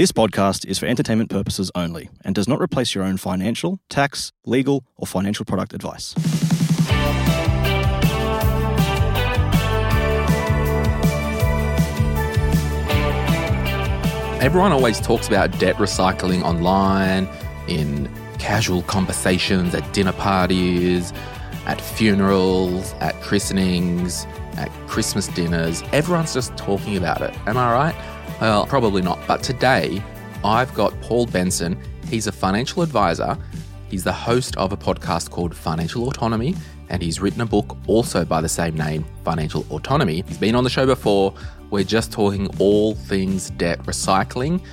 This podcast is for entertainment purposes only and does not replace your own financial, tax, legal, or financial product advice. Everyone always talks about debt recycling online, in casual conversations at dinner parties, at funerals, at christenings, at Christmas dinners. Everyone's just talking about it. Am I right? Well, probably not. But today, I've got Paul Benson. He's a financial advisor. He's the host of a podcast called Financial Autonomy, and he's written a book also by the same name, Financial Autonomy. He's been on the show before. We're just talking all things debt recycling.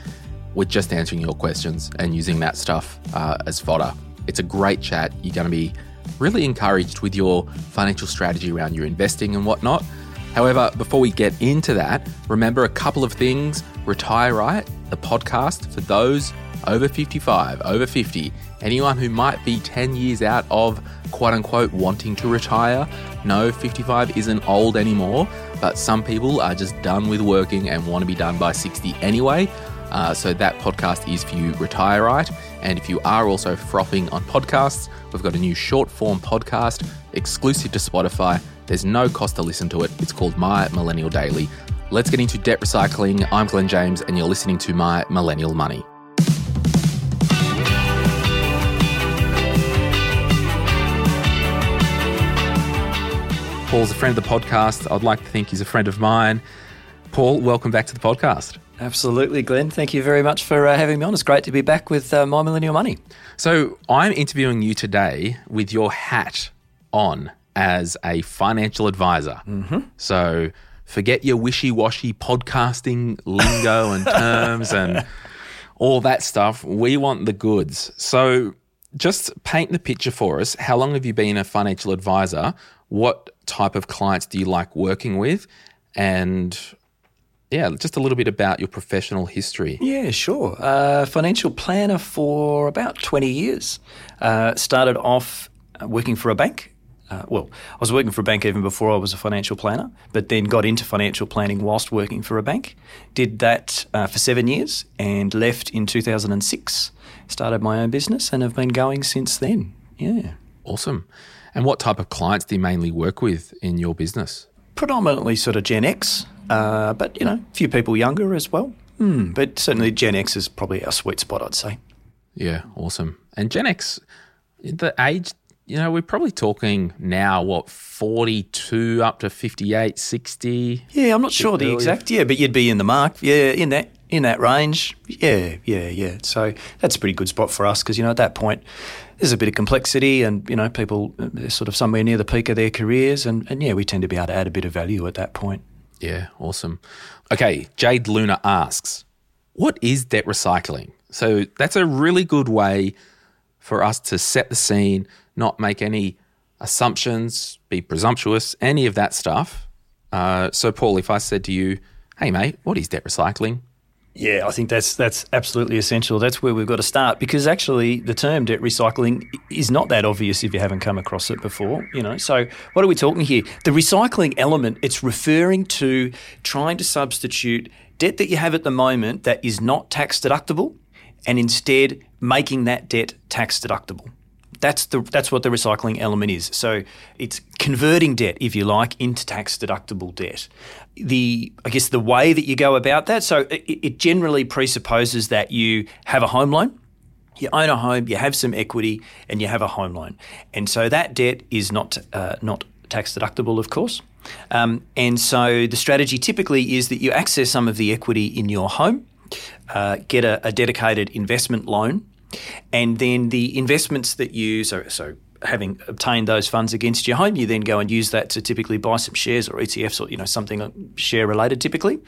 We're just answering your questions and using that stuff uh, as fodder. It's a great chat. You're going to be really encouraged with your financial strategy around your investing and whatnot. However, before we get into that, remember a couple of things. Retire Right, the podcast for those over 55, over 50, anyone who might be 10 years out of quote unquote wanting to retire. No, 55 isn't old anymore, but some people are just done with working and want to be done by 60 anyway. Uh, so that podcast is for you, Retire Right. And if you are also frothing on podcasts, we've got a new short form podcast exclusive to Spotify. There's no cost to listen to it. It's called My Millennial Daily. Let's get into debt recycling. I'm Glen James, and you're listening to My Millennial Money. Paul's a friend of the podcast. I'd like to think he's a friend of mine. Paul, welcome back to the podcast. Absolutely, Glen. Thank you very much for uh, having me on. It's great to be back with uh, My Millennial Money. So, I'm interviewing you today with your hat on as a financial advisor. Mm-hmm. So, forget your wishy washy podcasting lingo and terms and all that stuff. We want the goods. So, just paint the picture for us. How long have you been a financial advisor? What type of clients do you like working with? And yeah, just a little bit about your professional history. Yeah, sure. Uh, financial planner for about 20 years. Uh, started off working for a bank. Uh, well, I was working for a bank even before I was a financial planner, but then got into financial planning whilst working for a bank. Did that uh, for seven years and left in 2006. Started my own business and have been going since then. Yeah. Awesome. And what type of clients do you mainly work with in your business? Predominantly sort of Gen X, uh, but you know, a few people younger as well. Mm, but certainly Gen X is probably our sweet spot, I'd say. Yeah, awesome. And Gen X, the age, you know, we're probably talking now, what, 42 up to 58, 60? Yeah, I'm not sure the exact, yeah, but you'd be in the mark. Yeah, in that in that range. Yeah, yeah, yeah. So that's a pretty good spot for us because, you know, at that point, there's a bit of complexity and, you know, people, they're sort of somewhere near the peak of their careers. And, and yeah, we tend to be able to add a bit of value at that point. Yeah, awesome. Okay, Jade Luna asks, what is debt recycling? So that's a really good way for us to set the scene, not make any assumptions, be presumptuous, any of that stuff. Uh, so, Paul, if I said to you, hey, mate, what is debt recycling? Yeah, I think that's that's absolutely essential. That's where we've got to start because actually the term debt recycling is not that obvious if you haven't come across it before, you know. So what are we talking here? The recycling element, it's referring to trying to substitute debt that you have at the moment that is not tax deductible and instead making that debt tax deductible. That's the that's what the recycling element is. So it's converting debt, if you like, into tax deductible debt. The I guess the way that you go about that. So it, it generally presupposes that you have a home loan, you own a home, you have some equity, and you have a home loan, and so that debt is not uh, not tax deductible, of course. Um, and so the strategy typically is that you access some of the equity in your home, uh, get a, a dedicated investment loan and then the investments that you, so, so having obtained those funds against your home, you then go and use that to typically buy some shares or ETFs or you know something share related typically,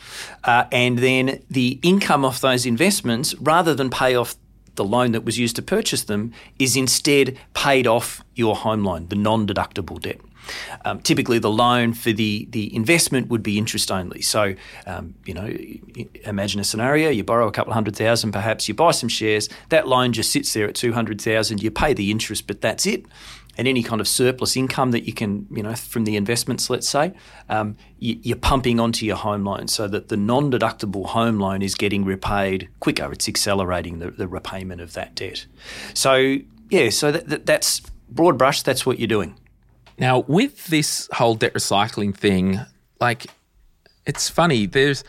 uh, and then the income off those investments, rather than pay off the loan that was used to purchase them, is instead paid off your home loan, the non-deductible debt. Um, typically, the loan for the, the investment would be interest only. So, um, you know, imagine a scenario: you borrow a couple hundred thousand, perhaps you buy some shares. That loan just sits there at two hundred thousand. You pay the interest, but that's it. And any kind of surplus income that you can, you know, from the investments, let's say, um, you, are pumping onto your home loan so that the non-deductible home loan is getting repaid quicker. It's accelerating the, the repayment of that debt. So, yeah, so that, that, that's broad brush. That's what you're doing. Now, with this whole debt recycling thing, like, it's funny. There's,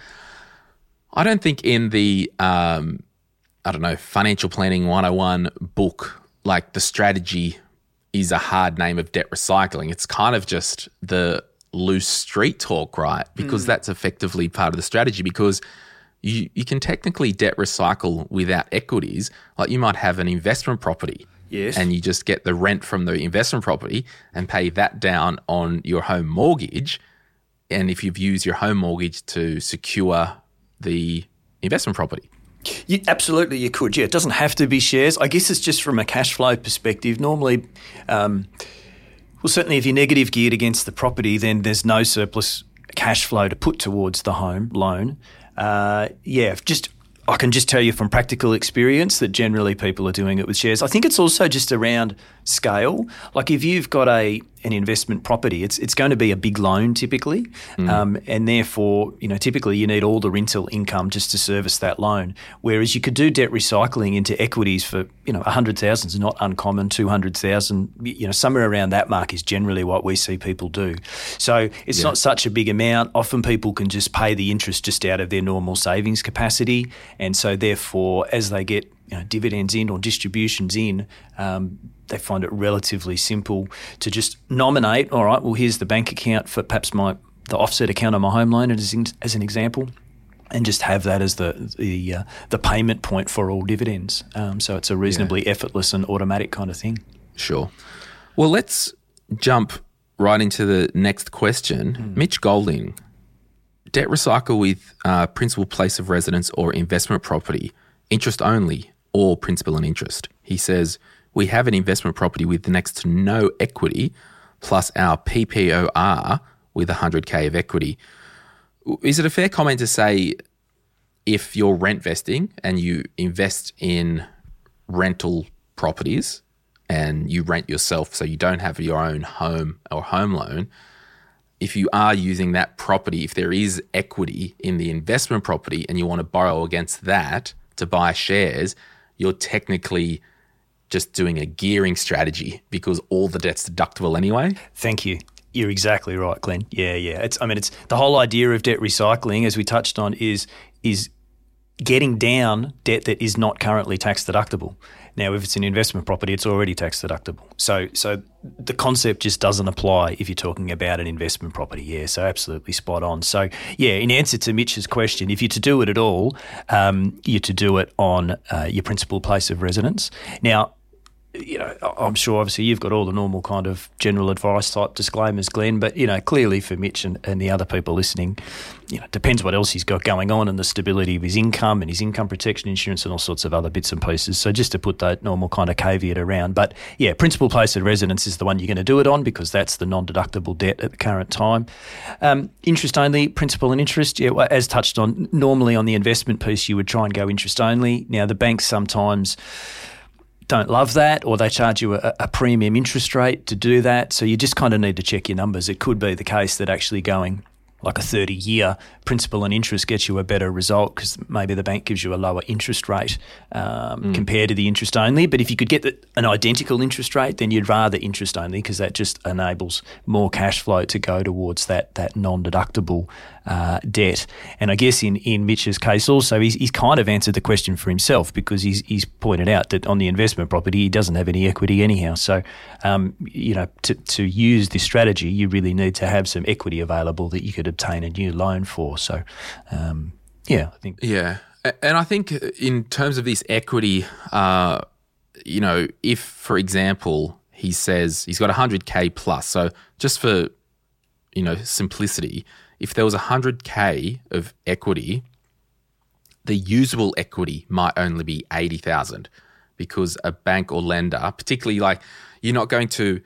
I don't think in the, um, I don't know, financial planning 101 book, like the strategy is a hard name of debt recycling. It's kind of just the loose street talk, right? Because mm. that's effectively part of the strategy because you, you can technically debt recycle without equities. Like you might have an investment property Yes. And you just get the rent from the investment property and pay that down on your home mortgage. And if you've used your home mortgage to secure the investment property. You, absolutely, you could. Yeah, it doesn't have to be shares. I guess it's just from a cash flow perspective. Normally, um, well, certainly if you're negative geared against the property, then there's no surplus cash flow to put towards the home loan. Uh, yeah, just I can just tell you from practical experience that generally people are doing it with shares. I think it's also just around scale. Like if you've got a an investment property, it's it's going to be a big loan typically, mm. um, and therefore you know typically you need all the rental income just to service that loan. Whereas you could do debt recycling into equities for you know a hundred thousand is not uncommon. Two hundred thousand, you know somewhere around that mark is generally what we see people do. So it's yeah. not such a big amount. Often people can just pay the interest just out of their normal savings capacity, and so therefore as they get you know, dividends in or distributions in, um, they find it relatively simple to just nominate. All right, well, here's the bank account for perhaps my the offset account on my home loan as, in, as an example, and just have that as the the uh, the payment point for all dividends. Um, so it's a reasonably yeah. effortless and automatic kind of thing. Sure. Well, let's jump right into the next question. Mm. Mitch Golding, debt recycle with uh, principal place of residence or investment property, interest only or principal and interest. He says, We have an investment property with next to no equity, plus our PPOR with 100K of equity. Is it a fair comment to say if you're rent vesting and you invest in rental properties and you rent yourself, so you don't have your own home or home loan, if you are using that property, if there is equity in the investment property and you want to borrow against that to buy shares, you're technically just doing a gearing strategy because all the debt's deductible anyway. Thank you. You're exactly right, Glen. Yeah, yeah. It's I mean it's the whole idea of debt recycling as we touched on is is getting down debt that is not currently tax deductible. Now, if it's an investment property, it's already tax deductible. So, so the concept just doesn't apply if you're talking about an investment property. Yeah, so absolutely spot on. So, yeah, in answer to Mitch's question, if you're to do it at all, um, you're to do it on uh, your principal place of residence. Now, you know, I'm sure obviously you've got all the normal kind of general advice type disclaimers, Glen, but, you know, clearly for Mitch and, and the other people listening, you know, depends what else he's got going on and the stability of his income and his income protection insurance and all sorts of other bits and pieces. So just to put that normal kind of caveat around. But yeah, principal place of residence is the one you're going to do it on because that's the non deductible debt at the current time. Um, interest only, principal and interest, yeah, as touched on, normally on the investment piece, you would try and go interest only. Now, the banks sometimes don't love that, or they charge you a, a, premium interest rate to do that. So you just kind of need to check your numbers. It could be the case that actually going like a 30 year principal and interest gets you a better result because maybe the bank gives you a lower interest rate um, mm. compared to the interest only. But if you could get the, an identical interest rate, then you'd rather interest only because that just enables more cash flow to go towards that that non deductible uh, debt. And I guess in, in Mitch's case also, he's, he's kind of answered the question for himself because he's, he's pointed out that on the investment property, he doesn't have any equity anyhow. So, um, you know, to, to use this strategy, you really need to have some equity available that you could obtain a new loan for. So, um, yeah, I think. Yeah. And I think in terms of this equity, uh, you know, if, for example, he says he's got 100k plus. So just for you know simplicity, if there was 100k of equity, the usable equity might only be 80,000 because a bank or lender, particularly like you're not going to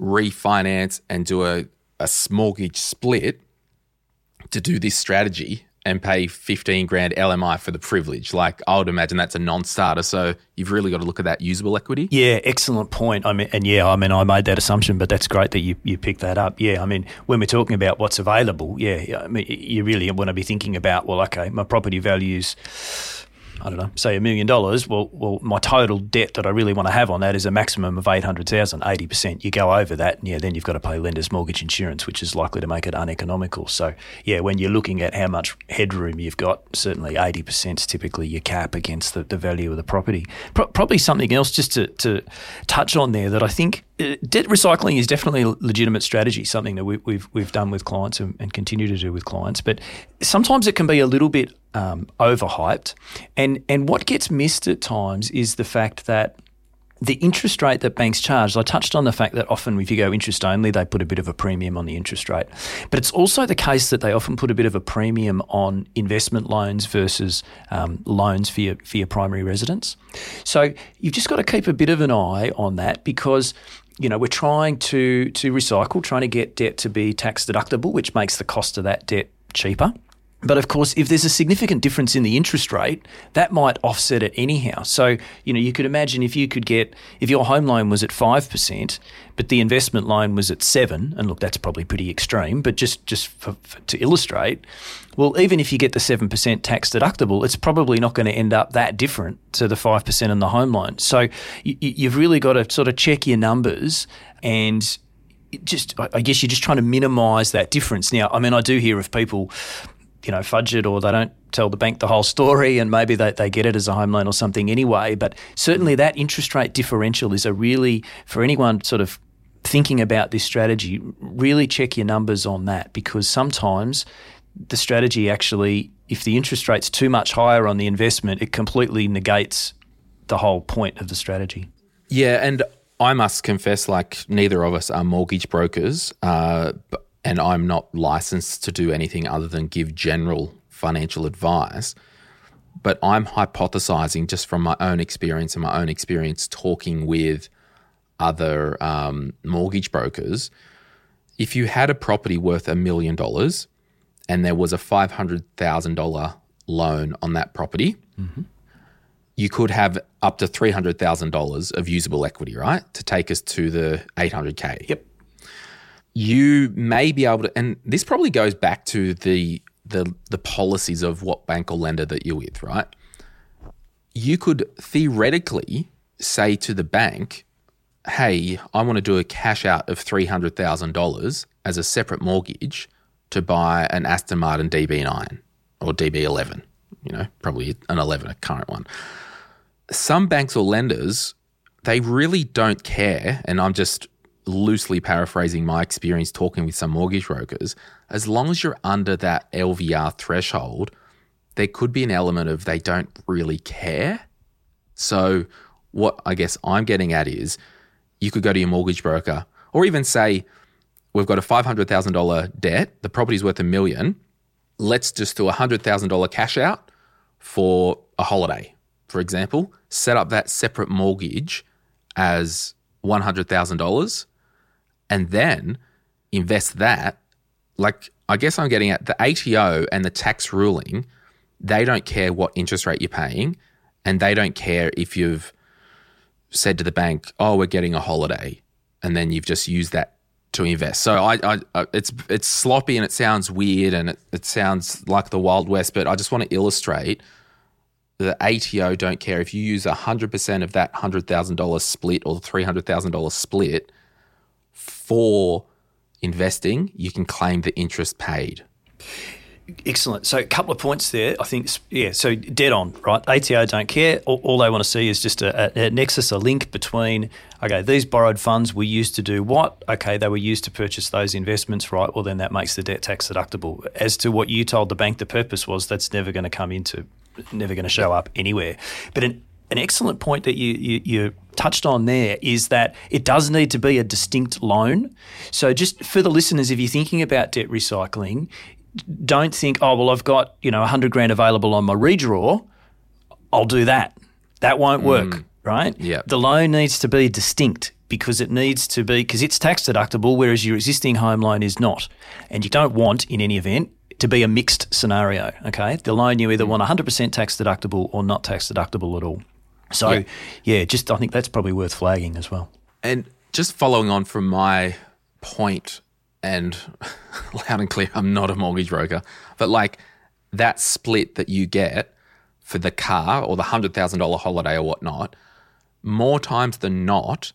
refinance and do a, a mortgage split to do this strategy and pay 15 grand LMI for the privilege. Like I would imagine that's a non-starter. So you've really got to look at that usable equity. Yeah, excellent point. I mean, and yeah, I mean, I made that assumption, but that's great that you, you picked that up. Yeah, I mean, when we're talking about what's available, yeah, I mean, you really want to be thinking about, well, okay, my property values I don't know, say a million dollars, well, well, my total debt that I really want to have on that is a maximum of 800,000, 80%. You go over that, and yeah, then you've got to pay lender's mortgage insurance, which is likely to make it uneconomical. So, yeah, when you're looking at how much headroom you've got, certainly 80% is typically your cap against the, the value of the property. Pro- probably something else just to, to touch on there that I think debt recycling is definitely a legitimate strategy, something that we, we've, we've done with clients and, and continue to do with clients. But sometimes it can be a little bit um, overhyped. And, and what gets missed at times is the fact that the interest rate that banks charge, I touched on the fact that often if you go interest only, they put a bit of a premium on the interest rate. But it's also the case that they often put a bit of a premium on investment loans versus um, loans for your, for your primary residence. So you've just got to keep a bit of an eye on that because you know, we're trying to to recycle, trying to get debt to be tax deductible, which makes the cost of that debt cheaper. But of course, if there's a significant difference in the interest rate, that might offset it anyhow. So, you know, you could imagine if you could get, if your home loan was at 5%, but the investment loan was at 7 and look, that's probably pretty extreme, but just, just for, for, to illustrate, well, even if you get the 7% tax deductible, it's probably not going to end up that different to the 5% in the home loan. So you, you've really got to sort of check your numbers and just I guess you're just trying to minimise that difference. Now, I mean, I do hear of people you know, fudge it or they don't tell the bank the whole story and maybe they, they get it as a home loan or something anyway. But certainly that interest rate differential is a really, for anyone sort of thinking about this strategy, really check your numbers on that because sometimes the strategy actually, if the interest rate's too much higher on the investment, it completely negates the whole point of the strategy. Yeah, and I must confess, like neither of us are mortgage brokers, uh, but and I'm not licensed to do anything other than give general financial advice. But I'm hypothesizing just from my own experience and my own experience talking with other um, mortgage brokers. If you had a property worth a million dollars and there was a $500,000 loan on that property, mm-hmm. you could have up to $300,000 of usable equity, right? To take us to the 800K. Yep you may be able to, and this probably goes back to the the the policies of what bank or lender that you're with, right? You could theoretically say to the bank, "Hey, I want to do a cash out of three hundred thousand dollars as a separate mortgage to buy an Aston Martin DB9 or DB11. You know, probably an 11, a current one." Some banks or lenders, they really don't care, and I'm just loosely paraphrasing my experience talking with some mortgage brokers, as long as you're under that LVR threshold, there could be an element of they don't really care. So, what I guess I'm getting at is you could go to your mortgage broker or even say, We've got a $500,000 debt, the property's worth a million. Let's just do a $100,000 cash out for a holiday, for example. Set up that separate mortgage as $100,000 and then invest that. Like, I guess I'm getting at the ATO and the tax ruling, they don't care what interest rate you're paying, and they don't care if you've said to the bank, "Oh, we're getting a holiday," and then you've just used that to invest. So I, I, it's it's sloppy and it sounds weird and it, it sounds like the Wild West, but I just want to illustrate the ATO don't care if you use 100% of that $100,000 split or the $300,000 split for investing, you can claim the interest paid. Excellent. So, a couple of points there. I think, yeah, so dead on, right? ATO don't care. All, all they want to see is just a, a, a, nexus, a link between, okay, these borrowed funds were used to do what? Okay, they were used to purchase those investments, right? Well, then that makes the debt tax deductible. As to what you told the bank the purpose was, that's never going to come into, never going to show up anywhere. But in, an excellent point that you, you, you touched on there is that it does need to be a distinct loan. So just for the listeners, if you're thinking about debt recycling, don't think, oh well, I've got you know 100 grand available on my redraw. I'll do that. That won't mm. work, right? Yep. The loan needs to be distinct because it needs to be because it's tax deductible, whereas your existing home loan is not, and you don't want in any event to be a mixed scenario. Okay, the loan you either mm. want 100% tax deductible or not tax deductible at all. So, Yeah. yeah, just I think that's probably worth flagging as well. And just following on from my point, and loud and clear, I'm not a mortgage broker, but like that split that you get for the car or the $100,000 holiday or whatnot, more times than not,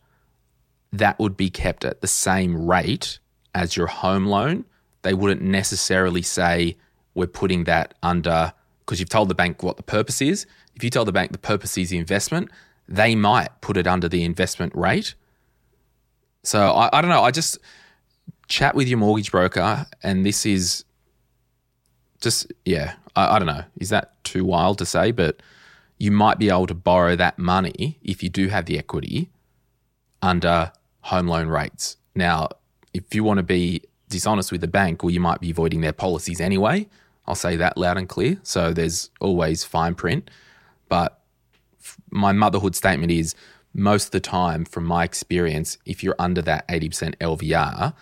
that would be kept at the same rate as your home loan. They wouldn't necessarily say, we're putting that under, because you've told the bank what the purpose is. If you tell the bank the purpose is the investment, they might put it under the investment rate. So I, I don't know. I just chat with your mortgage broker, and this is just, yeah, I, I don't know. Is that too wild to say? But you might be able to borrow that money if you do have the equity under home loan rates. Now, if you want to be dishonest with the bank, well, you might be avoiding their policies anyway. I'll say that loud and clear. So there's always fine print. But f- my motherhood statement is most of the time, from my experience, if you're under that 80% LVR,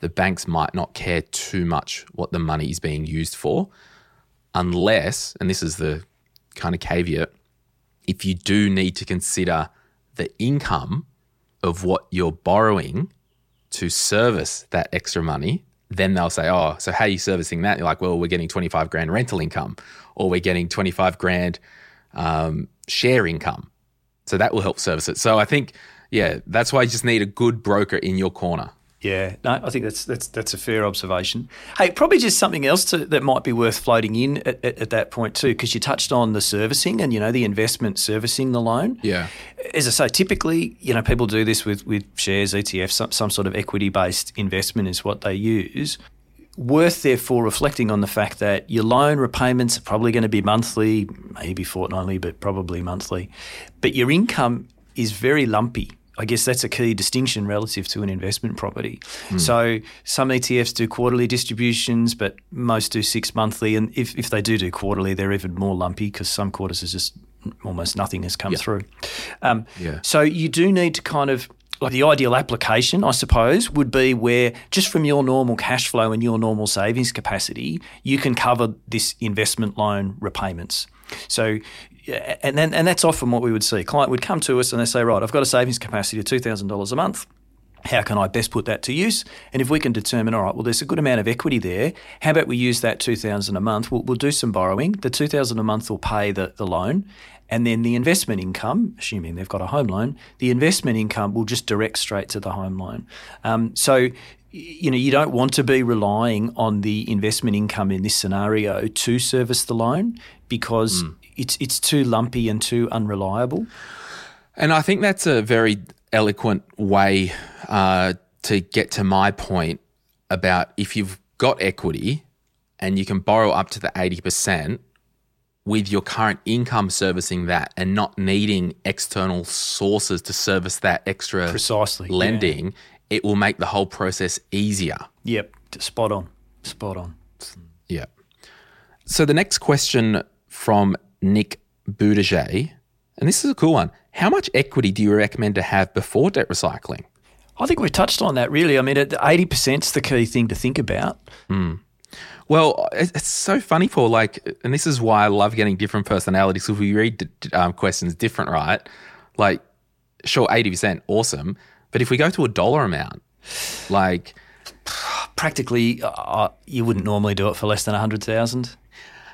the banks might not care too much what the money is being used for, unless, and this is the kind of caveat, if you do need to consider the income of what you're borrowing to service that extra money, then they'll say, oh, so how are you servicing that? You're like, well, we're getting 25 grand rental income or we're getting 25 grand um, share income. So that will help service it. So I think, yeah, that's why you just need a good broker in your corner. Yeah, no, I think that's that's that's a fair observation. Hey, probably just something else to, that might be worth floating in at, at, at that point too, because you touched on the servicing and you know the investment servicing the loan. Yeah. As I say, typically, you know, people do this with with shares, ETFs, some some sort of equity based investment is what they use. Worth therefore reflecting on the fact that your loan repayments are probably going to be monthly, maybe fortnightly, but probably monthly. But your income is very lumpy. I guess that's a key distinction relative to an investment property. So some ETFs do quarterly distributions, but most do six monthly. And if, if they do do quarterly, they're even more lumpy because some quarters is just almost nothing has come through. Um, Yeah. So you do need to kind of like the ideal application, I suppose, would be where just from your normal cash flow and your normal savings capacity, you can cover this investment loan repayments. So, and then and that's often what we would see. A client would come to us and they say, right, I've got a savings capacity of two thousand dollars a month. How can I best put that to use? And if we can determine, all right, well, there's a good amount of equity there. How about we use that two thousand a month? We'll, we'll do some borrowing. The two thousand a month will pay the, the loan, and then the investment income, assuming they've got a home loan, the investment income will just direct straight to the home loan. Um, so, you know, you don't want to be relying on the investment income in this scenario to service the loan because it's it's too lumpy and too unreliable. And I think that's a very eloquent way uh, to get to my point about if you've got equity and you can borrow up to the 80% with your current income servicing that and not needing external sources to service that extra Precisely, yeah. lending, it will make the whole process easier. Yep, spot on, spot on. Yeah. So the next question from Nick Boudiger, and this is a cool one. How much equity do you recommend to have before debt recycling? I think we've touched on that really. I mean, eighty percent is the key thing to think about. Hmm. Well, it's so funny, Paul. Like, and this is why I love getting different personalities. Because we read um, questions different, right? Like, sure, eighty percent, awesome. But if we go to a dollar amount, like, Practically, uh, you wouldn't normally do it for less than a hundred thousand.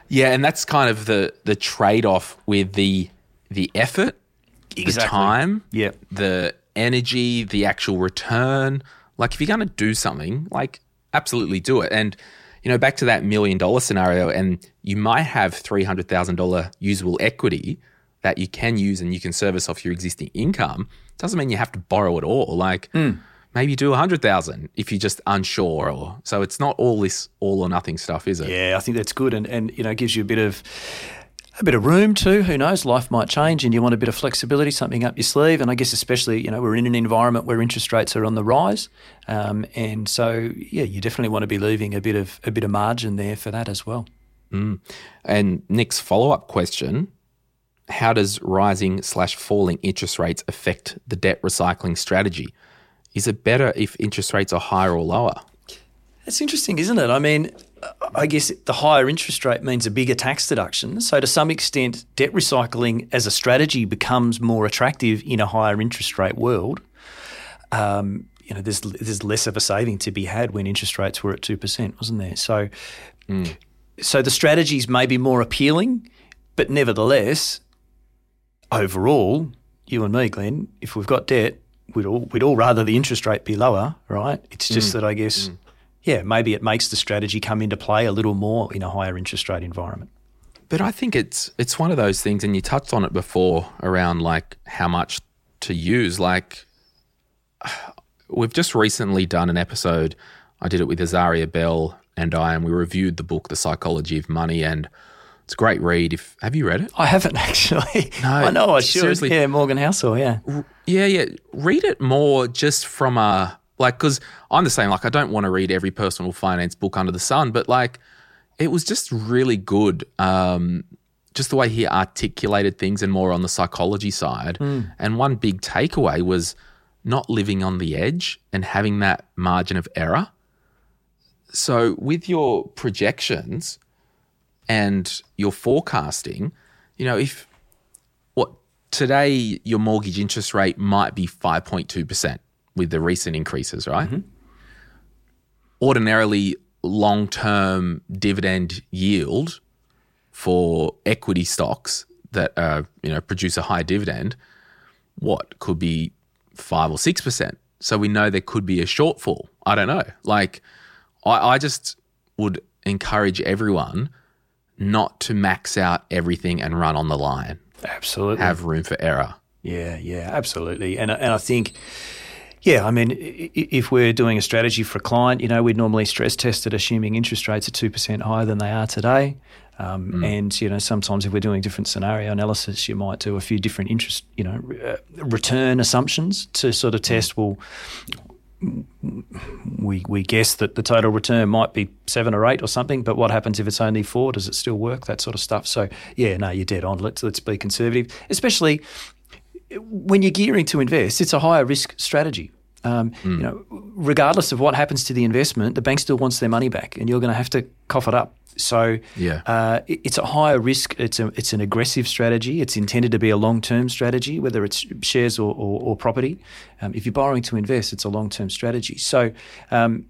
yeah, and that's kind of the the trade off with the the effort, the time, Yep. the energy, the actual return. Like, if you're going to do something, like, absolutely do it. And you know, back to that million dollar scenario, and you might have three hundred thousand dollar usable equity that you can use and you can service off your existing income. Doesn't mean you have to borrow it all. Like. Hmm. Maybe do a hundred thousand if you're just unsure, or so it's not all this all or nothing stuff, is it? Yeah, I think that's good, and and you know gives you a bit of a bit of room too. Who knows? Life might change, and you want a bit of flexibility, something up your sleeve. And I guess especially, you know, we're in an environment where interest rates are on the rise, um, and so yeah, you definitely want to be leaving a bit of a bit of margin there for that as well. Mm. And Nick's follow up question: How does rising slash falling interest rates affect the debt recycling strategy? Is it better if interest rates are higher or lower? That's interesting, isn't it? I mean, I guess the higher interest rate means a bigger tax deduction. So, to some extent, debt recycling as a strategy becomes more attractive in a higher interest rate world. Um, you know, there's there's less of a saving to be had when interest rates were at two percent, wasn't there? So, mm. so the strategies may be more appealing, but nevertheless, overall, you and me, Glen, if we've got debt, we'd all we'd all rather the interest rate be lower, right? It's just mm. that I guess. Mm yeah, maybe it makes the strategy come into play a little more in a higher interest rate environment. But I think it's it's one of those things, and you touched on it before around like how much to use. Like we've just recently done an episode. I did it with Azaria Bell and I, and we reviewed the book, The Psychology of Money, and it's a great read. If have you read it? I haven't actually. No, I know I should. Seriously. Yeah, Morgan Housel. Yeah, yeah, yeah. Read it more just from a like, because I'm the same. Like, I don't want to read every personal finance book under the sun, but like, it was just really good. Um, just the way he articulated things and more on the psychology side. Mm. And one big takeaway was not living on the edge and having that margin of error. So, with your projections and your forecasting, you know, if what today your mortgage interest rate might be 5.2%, with the recent increases, right? Mm-hmm. Ordinarily, long term dividend yield for equity stocks that uh, you know produce a high dividend, what could be five or six percent. So we know there could be a shortfall. I don't know. Like, I, I just would encourage everyone not to max out everything and run on the line. Absolutely, have room for error. Yeah, yeah, absolutely. And and I think yeah, I mean, if we're doing a strategy for a client, you know, we'd normally stress test it assuming interest rates are 2% higher than they are today. Um, mm. And, you know, sometimes if we're doing different scenario analysis, you might do a few different interest, you know, uh, return assumptions to sort of test, well, we, we guess that the total return might be seven or eight or something, but what happens if it's only four? Does it still work? That sort of stuff. So, yeah, no, you're dead on. Let's, let's be conservative, especially when you're gearing to invest, it's a higher risk strategy. Um, mm. You know, regardless of what happens to the investment, the bank still wants their money back, and you're going to have to cough it up. So, yeah, uh, it, it's a higher risk. It's a it's an aggressive strategy. It's intended to be a long term strategy, whether it's shares or, or, or property. Um, if you're borrowing to invest, it's a long term strategy. So, um,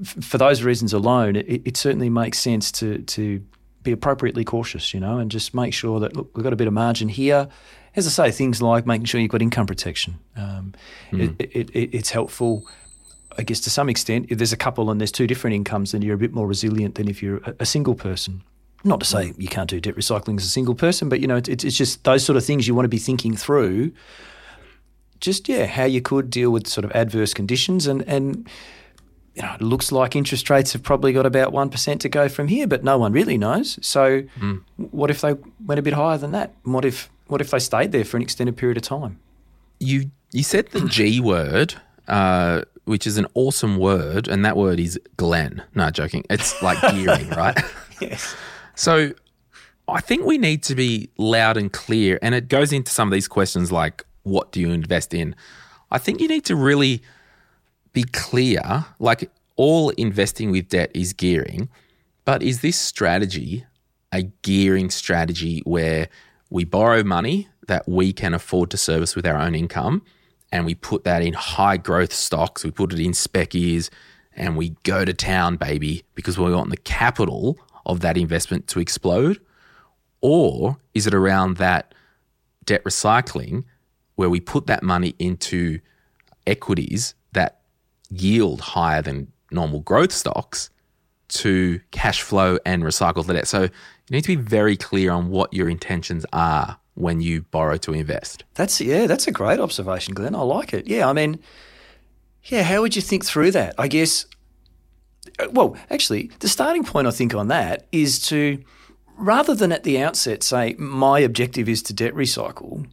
f- for those reasons alone, it, it certainly makes sense to to be appropriately cautious, you know, and just make sure that look, we've got a bit of margin here as I say, things like making sure you've got income protection. Um, mm. it, it, it, it's helpful, I guess, to some extent. If there's a couple and there's two different incomes, then you're a bit more resilient than if you're a, single person. Not to say you can't do debt recycling as a single person, but you know, it's, it's just those sort of things you want to be thinking through. Just yeah, how you could deal with sort of adverse conditions and and you know, it looks like interest rates have probably got about 1% to go from here, but no one really knows. So, mm. what if they went a bit higher than that? What if what if they stayed there for an extended period of time? You you said the G word, uh, which is an awesome word, and that word is Glen. No, joking. It's like gearing, right? yes. So I think we need to be loud and clear, and it goes into some of these questions like, what do you invest in? I think you need to really be clear. Like all investing with debt is gearing, but is this strategy a gearing strategy where we borrow money that we can afford to service with our own income and we put that in high growth stocks. We put it in speckies and we go to town, baby, because we want the capital of that investment to explode? Or is it around that debt recycling where we put that money into equities that yield higher than normal growth stocks to cash flow and recycle the debt? So you need to be very clear on what your intentions are when you borrow to invest. That's yeah, that's a great observation, Glen. I like it. Yeah, I mean, yeah, how would you think through that? I guess. Uh, well, actually, the starting point I think on that is to rather than at the outset say, my objective is to debt recycle,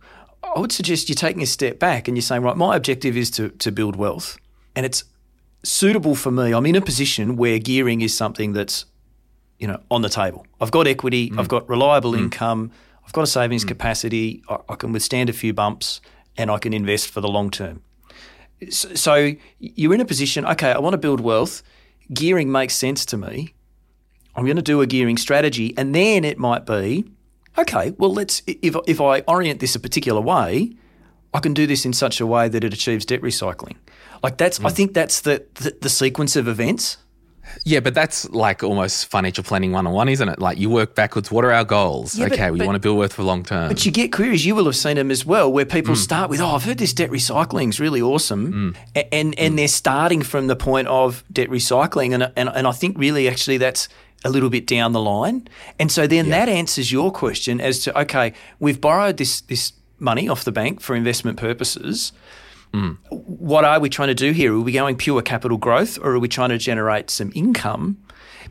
I would suggest you're taking a step back and you're saying, right, my objective is to, to build wealth. And it's suitable for me. I'm in a position where gearing is something that's, you know, on the table. I've got equity, mm. I've got reliable mm. income, I've got a savings mm. capacity, I, I can withstand a few bumps, and I can invest for the long term. So, so you're in a position, okay, I want to build wealth. Gearing makes sense to me. I'm going to do a gearing strategy, and then it might be, okay, well, let's if if I orient this a particular way, I can do this in such a way that it achieves debt recycling. Like that's, I think that's the, the the sequence of events. Yeah, but that's like almost financial planning one on one, isn't it? Like you work backwards. What are our goals? Yeah, but- okay, we but- want to build wealth for long term. But you get queries, you will have seen them as well, where people mm. start with, "Oh, I've heard this debt recycling is really awesome," mm. A- and and mm. they're starting from the point of debt recycling, and and and I think really actually that's a little bit down the line, and so then that answers your question as to okay, we've borrowed this this money off the bank for investment purposes. What are we trying to do here? Are we going pure capital growth, or are we trying to generate some income?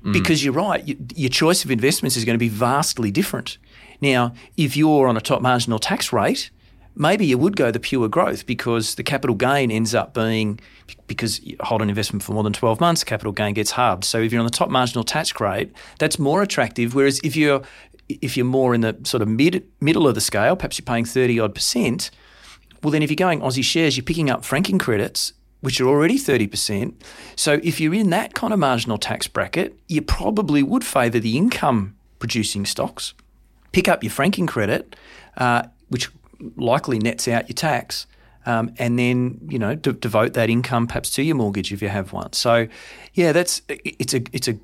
Mm. Because you're right, your choice of investments is going to be vastly different. Now, if you're on a top marginal tax rate, maybe you would go the pure growth because the capital gain ends up being because you hold an investment for more than 12 months, capital gain gets halved. So if you're on the top marginal tax rate, that's more attractive. Whereas if you're if you're more in the sort of mid middle of the scale, perhaps you're paying 30 odd percent, well, then if you're going Aussie shares, you're picking up franking credits, which are already 30%. So if you're in that kind of marginal tax bracket, you probably would favour the income producing stocks. Pick up your franking credit, uh, which likely nets out your tax. Um, and then you know de- devote that income perhaps to your mortgage if you have one. So, yeah, that's it's a it's a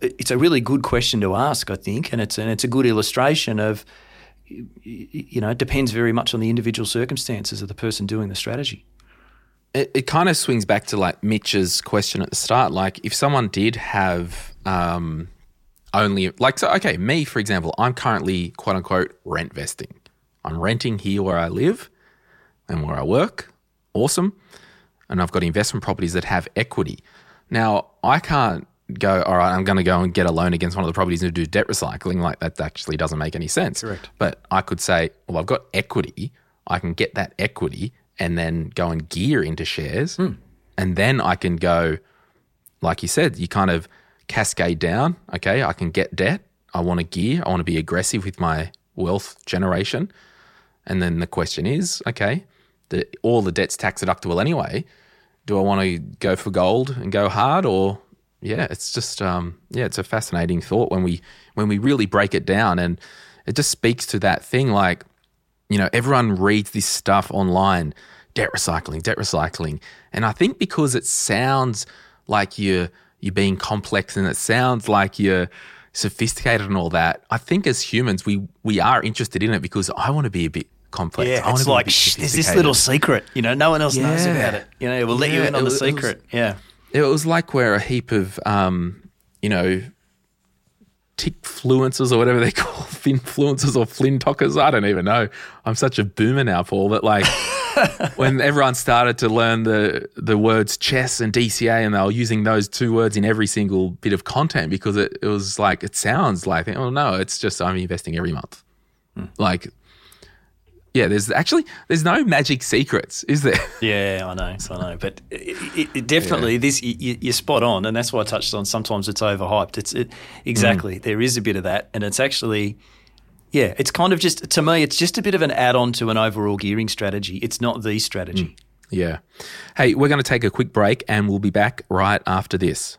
it's a really good question to ask, I think, and it's and it's a good illustration of you know, it depends very much on the individual circumstances of the person doing the strategy. it, it kind of swings back to like Mitch's question at the start. Like, if someone did have um, only, like, so, okay, me, for example, I'm currently quote unquote rent vesting. I'm renting here where I live and where I work. Awesome. And I've got investment properties that have equity. Now, I can't go, all right, I'm going to go and get a loan against one of the properties and do debt recycling. Like, that actually doesn't make any sense. Correct. But I could say, well, I've got equity. I can get that equity and then go and gear into shares. Hmm. And then I can go, like you said, you kind of cascade down. Okay, I can get debt. I want to gear. I want to be aggressive with my wealth generation. And then the question is, okay, the, all the debt's tax deductible anyway. Do I want to go for gold and go hard, or yeah, it's just um, yeah, it's a fascinating thought when we when we really break it down, and it just speaks to that thing like you know, everyone reads this stuff online, debt recycling, debt recycling. And I think because it sounds like you're you're being complex and it sounds like you're sophisticated and all that, I think as humans we we are interested in it because I want to be a bit complex. I want it's to be like shh, there's this little secret, you know, no one else knows about it. You know, we'll let you in on the it was- secret. yeah. It was like where a heap of, um, you know, tick fluencers or whatever they call finfluencers or flintockers. I don't even know. I'm such a boomer now, Paul. That like when everyone started to learn the the words chess and DCA, and they were using those two words in every single bit of content because it, it was like it sounds like oh no, it's just I'm investing every month. Like, yeah, there's actually there's no magic secrets, is there? Yeah, I know, I know, but it, it, it definitely this you, you're spot on, and that's why I touched on. Sometimes it's overhyped. It's it, exactly mm. there is a bit of that, and it's actually yeah, it's kind of just to me, it's just a bit of an add-on to an overall gearing strategy. It's not the strategy. Mm. Yeah. Hey, we're going to take a quick break and we'll be back right after this.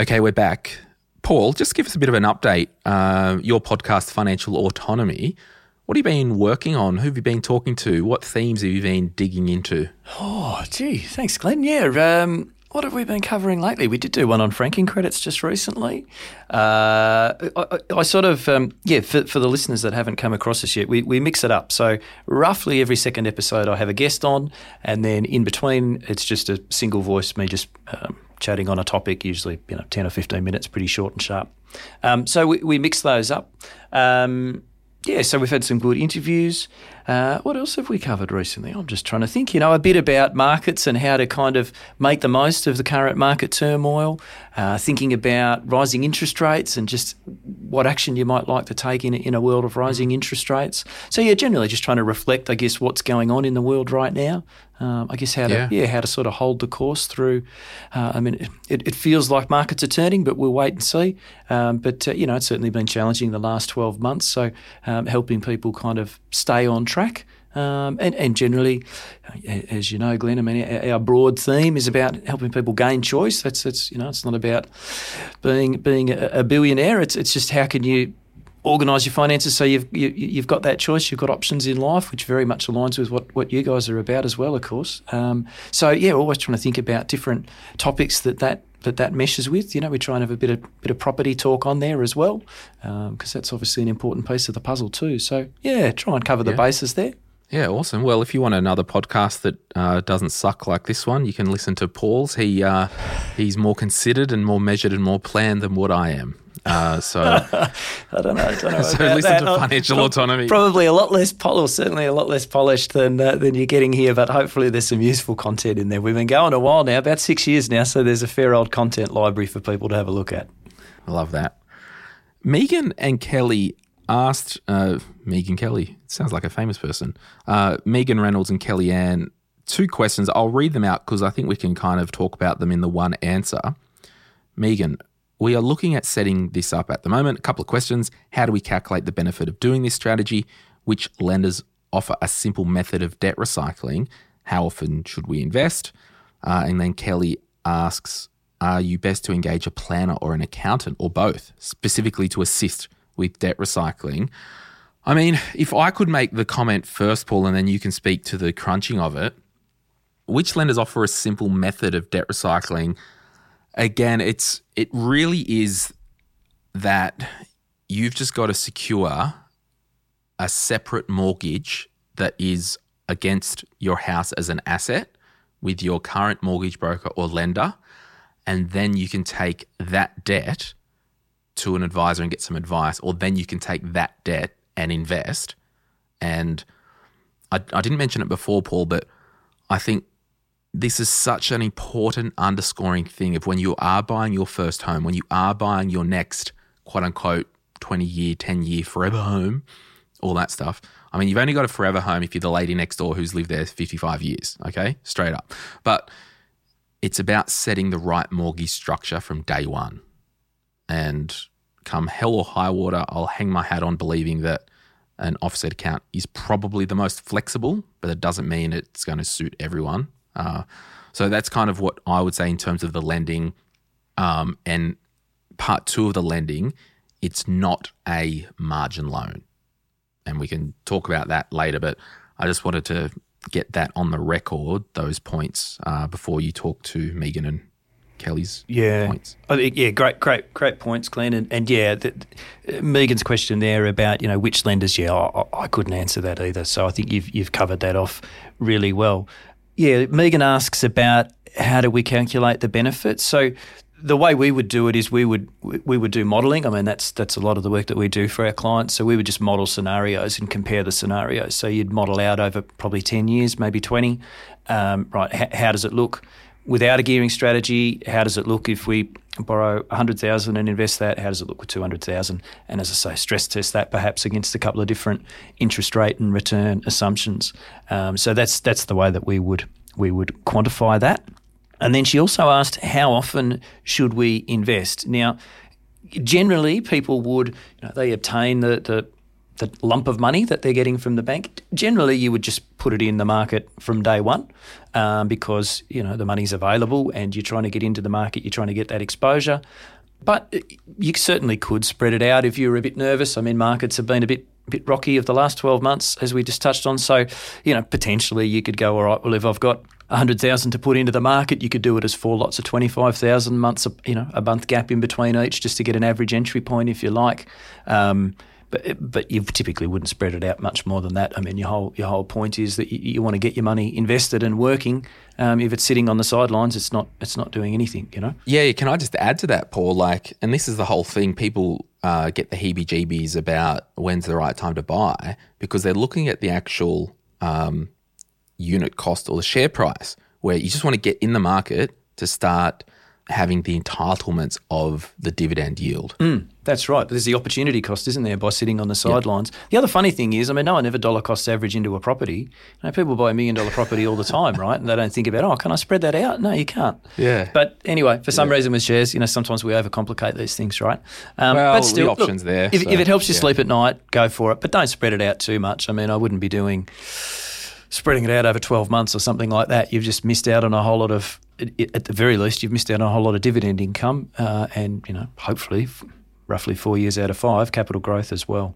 Okay, we're back. Paul, just give us a bit of an update. Uh, your podcast, Financial Autonomy. What have you been working on? Who have you been talking to? What themes have you been digging into? Oh, gee, thanks, Glen. Yeah, um, what have we been covering lately? We did do one on franking credits just recently. Uh, I, I, sort of, um, yeah, for, for, the listeners that haven't come across this yet, we, we mix it up. So, roughly every second episode, I have a guest on, and then in between, it's just a single voice, me just um, chatting on a topic, usually you know ten or fifteen minutes, pretty short and sharp. Um, so we, we mix those up. Um, yeah, so we've had some good interviews. Uh, what else have we covered recently? I'm just trying to think, you know, a bit about markets and how to kind of make the most of the current market turmoil, uh, thinking about rising interest rates and just what action you might like to take in, in a world of rising interest rates. So, yeah, generally just trying to reflect, I guess, what's going on in the world right now. Um, I guess how to yeah. yeah. how to sort of hold the course through. Uh, I mean, it, it, feels like markets are turning, but we'll wait and see. Um, but uh, you know, it's certainly been challenging the last twelve months. So um, helping people kind of stay on track. Um, and, and generally, as you know, Glen, I mean, our broad theme is about helping people gain choice. That's, that's you know, it's not about being being a billionaire. It's it's just how can you organise your finances so you've you, have you have got that choice. You've got options in life, which very much aligns with what, what you guys are about as well, of course. Um, so yeah, always trying to think about different topics that that that that meshes with. You know, we try and have a bit of bit of property talk on there as well, because um, that's obviously an important piece of the puzzle too. So yeah, try and cover the bases there. Yeah, awesome. Well, if you want another podcast that uh, doesn't suck like this one, you can listen to Paul's. He uh, he's more considered and more measured and more planned than what I am. Uh, so I don't know. I don't know. so listen that. to financial Pro- autonomy. Probably a lot less polished, certainly a lot less polished than uh, than you're getting here. But hopefully, there's some useful content in there. We've been going a while now, about six years now. So there's a fair old content library for people to have a look at. I love that. Megan and Kelly asked uh, Megan Kelly. Sounds like a famous person. Uh, Megan Reynolds and Kelly Ann. Two questions. I'll read them out because I think we can kind of talk about them in the one answer. Megan, we are looking at setting this up at the moment. A couple of questions. How do we calculate the benefit of doing this strategy? Which lenders offer a simple method of debt recycling? How often should we invest? Uh, and then Kelly asks, are you best to engage a planner or an accountant or both, specifically to assist with debt recycling. I mean, if I could make the comment first, Paul, and then you can speak to the crunching of it, which lenders offer a simple method of debt recycling? Again, it's it really is that you've just got to secure a separate mortgage that is against your house as an asset with your current mortgage broker or lender. And then you can take that debt to an advisor and get some advice, or then you can take that debt and invest. And I, I didn't mention it before, Paul, but I think this is such an important underscoring thing of when you are buying your first home, when you are buying your next quote unquote 20 year, 10 year forever home, all that stuff. I mean, you've only got a forever home if you're the lady next door who's lived there 55 years, okay? Straight up. But it's about setting the right mortgage structure from day one. And come hell or high water, I'll hang my hat on believing that an offset account is probably the most flexible, but it doesn't mean it's going to suit everyone. Uh, so that's kind of what I would say in terms of the lending. Um, and part two of the lending, it's not a margin loan. And we can talk about that later, but I just wanted to get that on the record, those points, uh, before you talk to Megan and Kelly's yeah. points. Think, yeah, great, great, great points, Glen. And, and yeah, the, Megan's question there about you know which lenders. Yeah, I, I, couldn't answer that either. So I think you've you've covered that off really well. Yeah, Megan asks about how do we calculate the benefits. So the way we would do it is we would we would do modelling. I mean, that's that's a lot of the work that we do for our clients. So we would just model scenarios and compare the scenarios. So you'd model out over probably ten years, maybe twenty. Um, right? How does it look without a gearing strategy? How does it look if we borrow a hundred thousand and invest that? How does it look with two hundred thousand? And as I say, stress test that perhaps against a couple of different interest rate and return assumptions. Um, so that's that's the way that we would we would quantify that. And then she also asked, how often should we invest? Now, generally, people would, you know, they obtain the, the, the lump of money that they're getting from the bank. Generally, you would just put it in the market from day one um, because, you know, the money's available and you're trying to get into the market, you're trying to get that exposure. But you certainly could spread it out if you're a bit nervous. I mean, markets have been a bit bit rocky of the last 12 months, as we just touched on. So, you know, potentially you could go, all right, well, if I've got 100,000 to put into the market, you could do it as four lots of 25,000 months, you know, a month gap in between each just to get an average entry point if you like. Um, but but you typically wouldn't spread it out much more than that. I mean, your whole your whole point is that you, you want to get your money invested and working. Um, if it's sitting on the sidelines, it's not it's not doing anything. You know. Yeah. Can I just add to that, Paul? Like, and this is the whole thing. People uh, get the heebie-jeebies about when's the right time to buy because they're looking at the actual um, unit cost or the share price, where you just want to get in the market to start having the entitlements of the dividend yield. Mm, that's right. There's the opportunity cost, isn't there, by sitting on the sidelines. The other funny thing is, I mean, no one ever dollar cost average into a property. You know, people buy a million dollar property all the time, right? And they don't think about, oh, can I spread that out? No, you can't. Yeah. But anyway, for some yeah. reason with shares, you know, sometimes we overcomplicate these things, right? Um, well, but still, the options look, there. If, so, if, it helps you yeah. sleep at night, go for it. But don't spread it out too much. I mean, I wouldn't be doing spreading it out over 12 months or something like that, you've just missed out on a whole lot of, at the very least, you've missed out on a whole lot of dividend income uh, and, you know, hopefully roughly four years out of five, capital growth as well.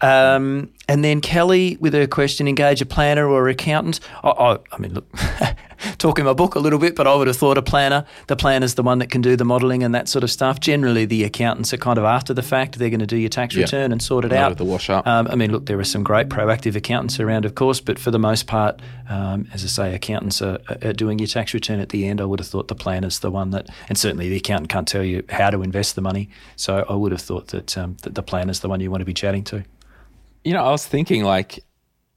Um, and then Kelly, with her question, engage a planner or accountant. I, I, I mean, look, talking my book a little bit, but I would have thought a planner. The planner's the one that can do the modelling and that sort of stuff. Generally, the accountants are kind of after the fact. They're going to do your tax return and sort it Not out. The wash up. Um, I mean, look, there are some great proactive accountants around, of course, but for the most part, um, as I say, accountants are, are, doing your tax return at the end. I would have thought the planner's the one that, and certainly the accountant can't tell you how to invest the money. So I would have thought that, um, that the planner's the one you want to be chatting to. You know, I was thinking like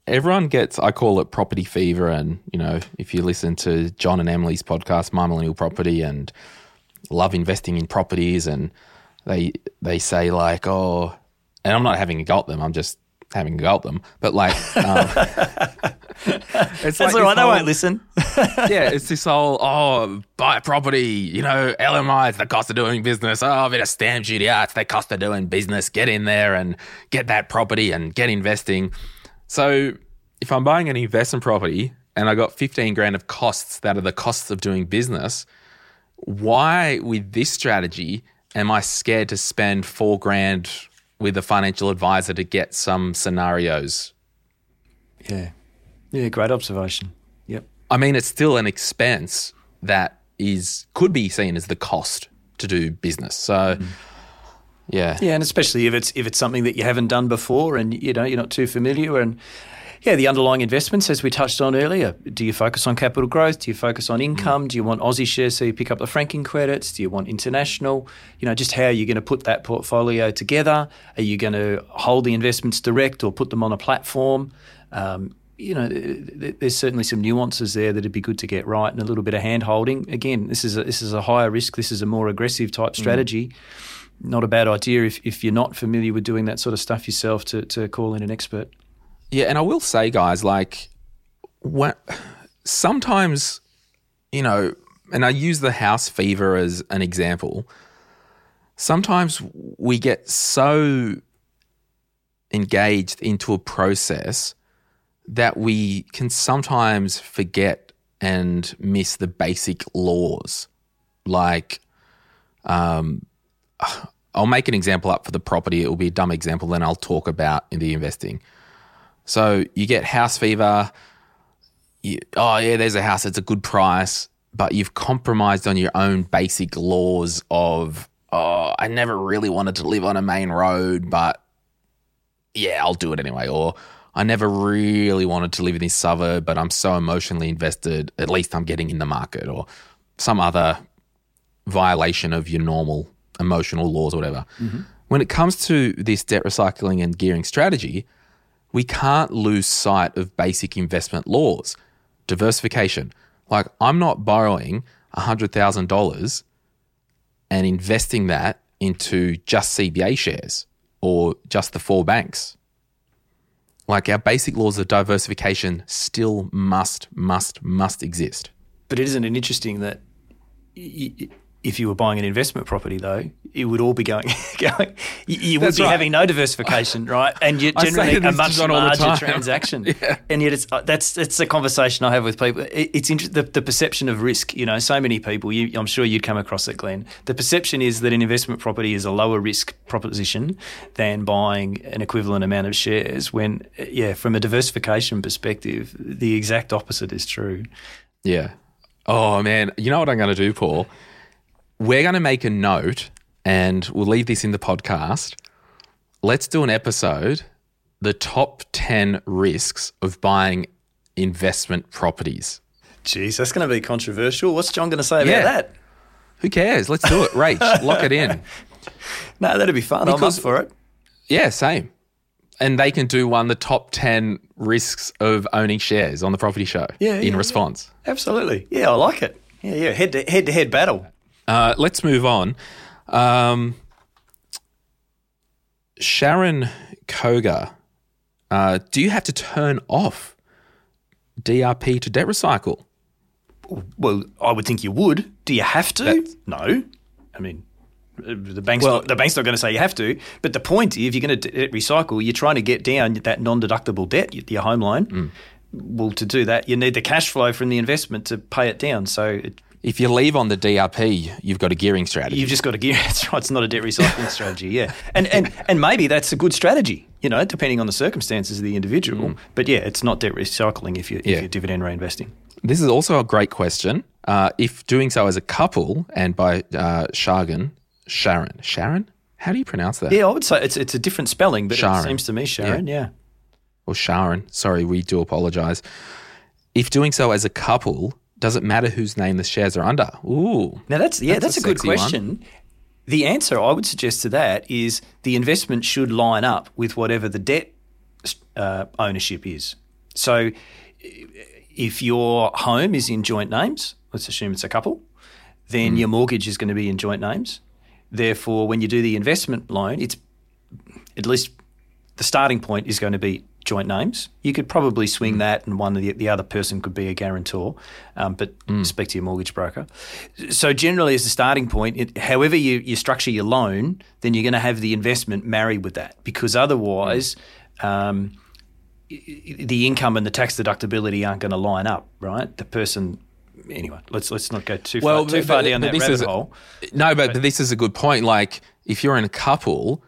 everyone gets I call it property fever and you know if you listen to John and Emily's podcast My Millennial Property and love investing in properties and they they say like oh and I'm not having a go at them I'm just having a go at them but like um, it's That's like all right, whole, won't listen. yeah, it's this whole, oh, buy a property, you know, LMI, it's the cost of doing business. Oh, a bit of stamp duty, ah, it's the cost of doing business. Get in there and get that property and get investing. So if I'm buying an investment property and I got 15 grand of costs that are the costs of doing business, why with this strategy am I scared to spend four grand with a financial advisor to get some scenarios? Yeah. Yeah, great observation. Yep. I mean, it's still an expense that is could be seen as the cost to do business. So mm. Yeah. Yeah, and especially if it's if it's something that you haven't done before and you know you're not too familiar and yeah, the underlying investments, as we touched on earlier. Do you focus on capital growth? Do you focus on income? Mm. Do you want Aussie shares so you pick up the franking credits? Do you want international? You know, just how are you going to put that portfolio together? Are you going to hold the investments direct or put them on a platform? Um, you know, there's certainly some nuances there that'd be good to get right, and a little bit of hand holding. Again, this is a, this is a higher risk. This is a more aggressive type mm. strategy. Mm not a bad idea if, if you're not familiar with doing that sort of stuff yourself to, to call in an expert. Yeah, and I will say, guys, like, when, sometimes, you know, and I use the house fever as an example. Sometimes we get so engaged into a process that we can sometimes forget and miss the basic laws. Like, um, I'll make an example up for the property. It will be a dumb example, then I'll talk about in the investing. So you get house fever. You, oh, yeah, there's a house. It's a good price, but you've compromised on your own basic laws of, oh, I never really wanted to live on a main road, but yeah, I'll do it anyway. Or I never really wanted to live in this suburb, but I'm so emotionally invested. At least I'm getting in the market, or some other violation of your normal emotional laws or whatever. Mm-hmm. When it comes to this debt recycling and gearing strategy, we can't lose sight of basic investment laws. Diversification. Like, I'm not borrowing $100,000 and investing that into just CBA shares or just the four banks. Like, our basic laws of diversification still must, must, must exist. But isn't it interesting that y- y- if you were buying an investment property, though, it would all be going. going you you would be right. having no diversification, right? And you're I generally a much John all the larger transaction. And yet, it's uh, that's that's the conversation I have with people. It, it's inter- the, the perception of risk. You know, so many people. You, I'm sure you'd come across it, Glen. The perception is that an investment property is a lower risk proposition than buying an equivalent amount of shares. When, yeah, from a diversification perspective, the exact opposite is true. Yeah. Oh man, you know what I'm going to do, Paul? We're going to make a note, and we'll leave this in the podcast. Let's do an episode: the top ten risks of buying investment properties. Jeez, that's going to be controversial. What's John going to say about Yeah. that? Who cares? Let's do it. Rach, lock it in. No, that'd be fun. I'm up for it. Yeah, same. And they can do one the top ten risks of owning shares on the property show. Yeah, in yeah, response. Absolutely. Yeah, I like it. Yeah, yeah. Head to head to head battle. Uh, let's move on. Um, Sharon Koga, uh, do you have to turn off DRP to debt recycle? Well, I would think you would. Do you have to? That's- no. I mean, uh, the bank's Well- not, the bank's not going to say you have to. But the point, is if you're going to recycle, you're trying to get down that non-deductible debt, your home loan. Mm. Well, to do that, you need the cash flow from the investment to pay it down. So it, If you leave on the DRP, you've got a gearing strategy. You've just got a gear. That's right. It's not a debt recycling strategy. Yeah, and and and maybe that's a good strategy. You know, depending on the circumstances of the individual. But yeah, it's not debt recycling if you Yeah. if you're dividend reinvesting. This is also a great question. Uh, if doing so as a couple and by uh, Shagan, Sharon, Sharon, how do you pronounce that? Yeah, I would say it's it's a different spelling, but Sharon. it seems to me Sharon. Yeah. Or Sharon? Sorry, we do apologize. If doing so as a couple, does it matter whose name the shares are under? Ooh, Now that's yeah, That's that's, a a, good sexy one. question. The answer I would suggest to that is the investment should line up with whatever the debt uh, ownership is. So, if your home is in joint names, let's assume it's a couple, then your mortgage is going to be in joint names. Therefore, when you do the investment loan, it's at least the starting point is going to be joint names. You could probably swing that, and one of the, the other person could be a guarantor, um, but speak to your mortgage broker. So generally, as a starting point, it, however you, you structure your loan, then you're going to have the investment married with that, because otherwise. Um, the income and the tax deductibility aren't going to line up, right? The person, anyway. Let's let's not go too far too but- far down that rabbit is- hole. No, but, but this is a good point. Like, if you're in a couple,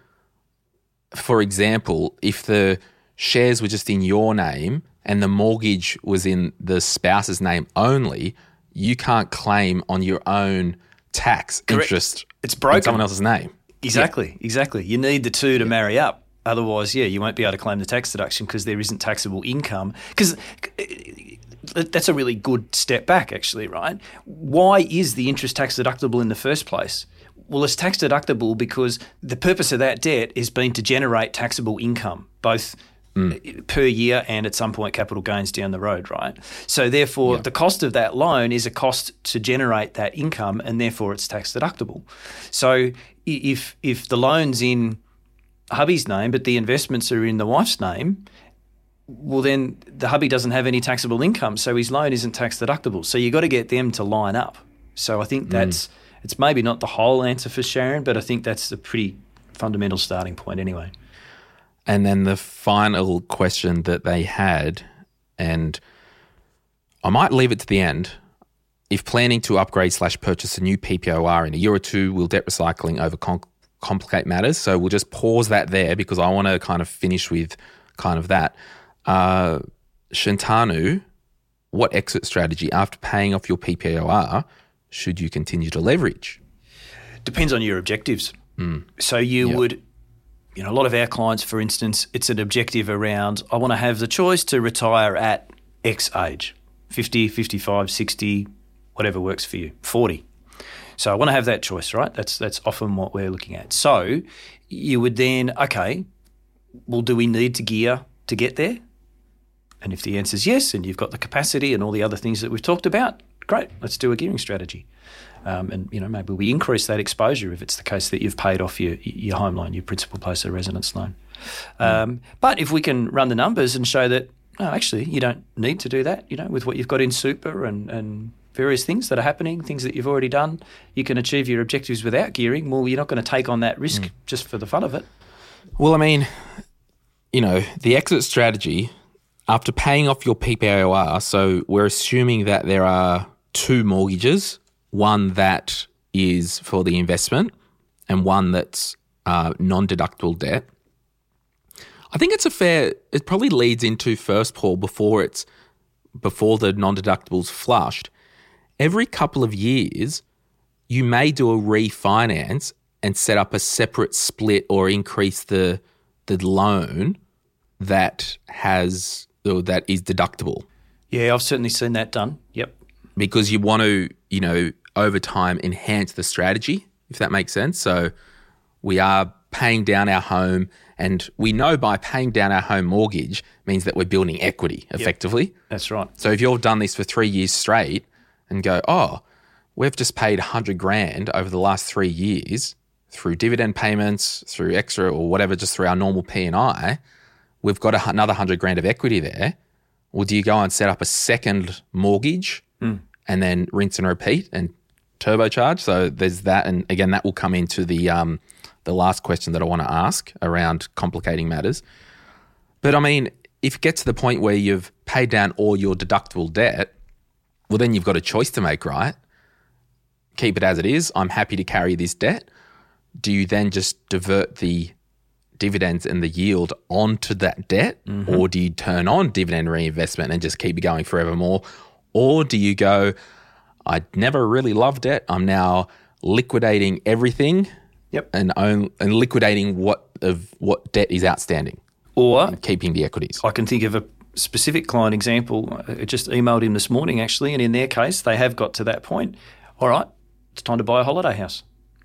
for example, if the shares were just in your name and the mortgage was in the spouse's name only, you can't claim on your own tax Correct. interest It's in broken. someone else's name. Exactly, exactly. You need the two to marry up. Otherwise, yeah, you won't be able to claim the tax deduction because there isn't taxable income. Because uh, that's a really good step back, actually, right? Why is the interest tax deductible in the first place? Well, it's tax deductible because the purpose of that debt is been to generate taxable income, both Mm. per year and at some point capital gains down the road, right? So therefore, the cost of that loan is a cost to generate that income, and therefore it's tax deductible. So if if the loan's in hubby's name, but the investments are in the wife's name, well then the hubby doesn't have any taxable income, so his loan isn't tax deductible. So you've got to get them to line up. So I think that's mm. it's maybe not the whole answer for Sharon, but I think that's a pretty fundamental starting point anyway. And then the final question that they had, and I might leave it to the end. If planning to upgrade slash purchase a new PPOR in a year or two, will debt recycling over complicate matters? So we'll just pause that there because I want to kind of finish with kind of that. Uh, Shantanu, what exit strategy after paying off your PPOR should you continue to leverage? Depends on your objectives. So you would, you know, a lot of our clients, for instance, it's an objective around I want to have the choice to retire at X age 50, 55, 60, whatever works for you, 40. So I want to have that choice, right? That's that's often what we're looking at. So you would then, okay, well, do we need to gear to get there? And if the answer is yes, and you've got the capacity and all the other things that we've talked about, great, let's do a gearing strategy. Um, and you know maybe we increase that exposure if it's the case that you've paid off your your home loan, your principal place of residence loan. Um, but if we can run the numbers and show that no, actually you don't need to do that, you know, with what you've got in super and and various things that are happening, things that you've already done, you can achieve your objectives without gearing. Well, you're not going to take on that risk just for the fun of it. Well, I mean, you know, the exit strategy after paying off your PPOR, so we're assuming that there are two mortgages, one that is for the investment and one that's uh, non-deductible debt. I think it's a fair. It probably leads into first, Paul, before it's before the non-deductibles flushed. Every couple of years, you may do a refinance and set up a separate split or increase the the loan that has or that is deductible Yeah, I've certainly seen that done. Yep. because you want to, you know, over time enhance the strategy, if that makes sense. So we are paying down our home, and we know by paying down our home mortgage means that we're building equity effectively. That's right. So if you've done this for three years straight and go, oh, we've just paid 100 grand over the last three years through dividend payments, through extra or whatever, just through our normal P&I, we've got another 100 grand of equity there. Well, do you go and set up a second mortgage hmm. and then rinse and repeat and turbocharge? So there's that. And again, that will come into the, um, the last question that I want to ask around complicating matters. But I mean, if it gets to the point where you've paid down all your deductible debt, well, then you've got a choice to make, right? Keep it as it is. I'm happy to carry this debt. Do you then just divert the dividends and the yield onto that debt? Or do you turn on dividend reinvestment and just keep it going forevermore? Or do you go, I never really loved debt. I'm now liquidating everything Yep. and own, and liquidating what of what debt is outstanding Or keeping the equities. I can think of a specific client example. I just emailed him this morning, actually, and in their case, they have got to that point. All right, it's time to buy a holiday house.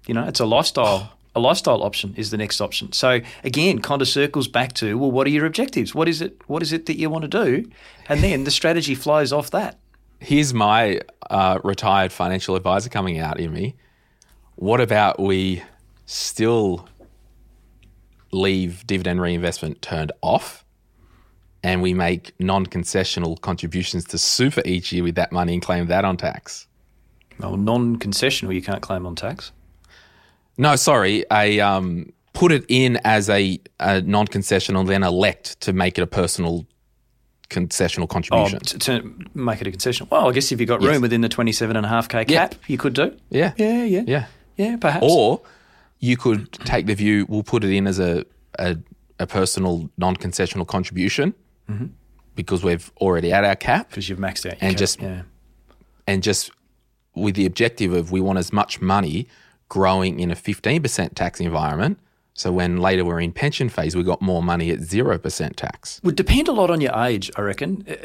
You know, it's a lifestyle. A lifestyle option is the next option. So again, kind of circles back to well, what are your objectives? What is it? What is it that you want to do? And then the strategy flows off that. Here's my uh, retired financial advisor coming out in me. What about we still leave dividend reinvestment turned off and we make non concessional contributions to super each year with that money and claim that on tax? Well, non-concessional, you can't claim on tax. No, sorry. I um, put it in as a, a non concessional, then elect to make it a personal concessional Oh, contribution. to, to make it a concession. Well, I guess if you've got Yes. room within the twenty-seven and a half k Yeah. cap, you could do. yeah. Yeah, yeah, Yeah. yeah, perhaps. Or you could take the view, we'll put it in as a, a, a personal non concessional contribution mm-hmm. because we've already at our cap because you've maxed out your And cap. just- yeah. and just with the objective of we want as much money growing in a 15% tax environment. So when later we're in pension phase, we've got more money at 0% tax. would depend a lot on your age, I reckon. Uh,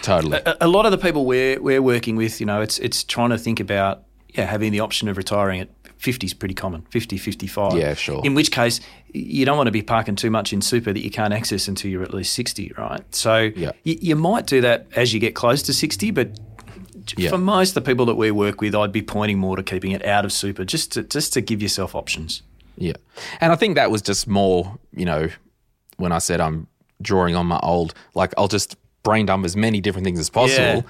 totally. A, a lot of the people we're we're working with, you know, it's it's trying to think about yeah having the option of retiring at 50 is pretty common, 50, 55. Yeah, sure. In which case, you don't want to be parking too much in super that you can't access until you're at least 60, right? So Yeah. y- you might do that as you get close to 60, but Yeah. for most of the people that we work with, I'd be pointing more to keeping it out of super just to, just to give yourself options. Yeah. And I think that was just more, you know, when I said I'm drawing on my old, like I'll just brain dump as many different things as possible. Yeah.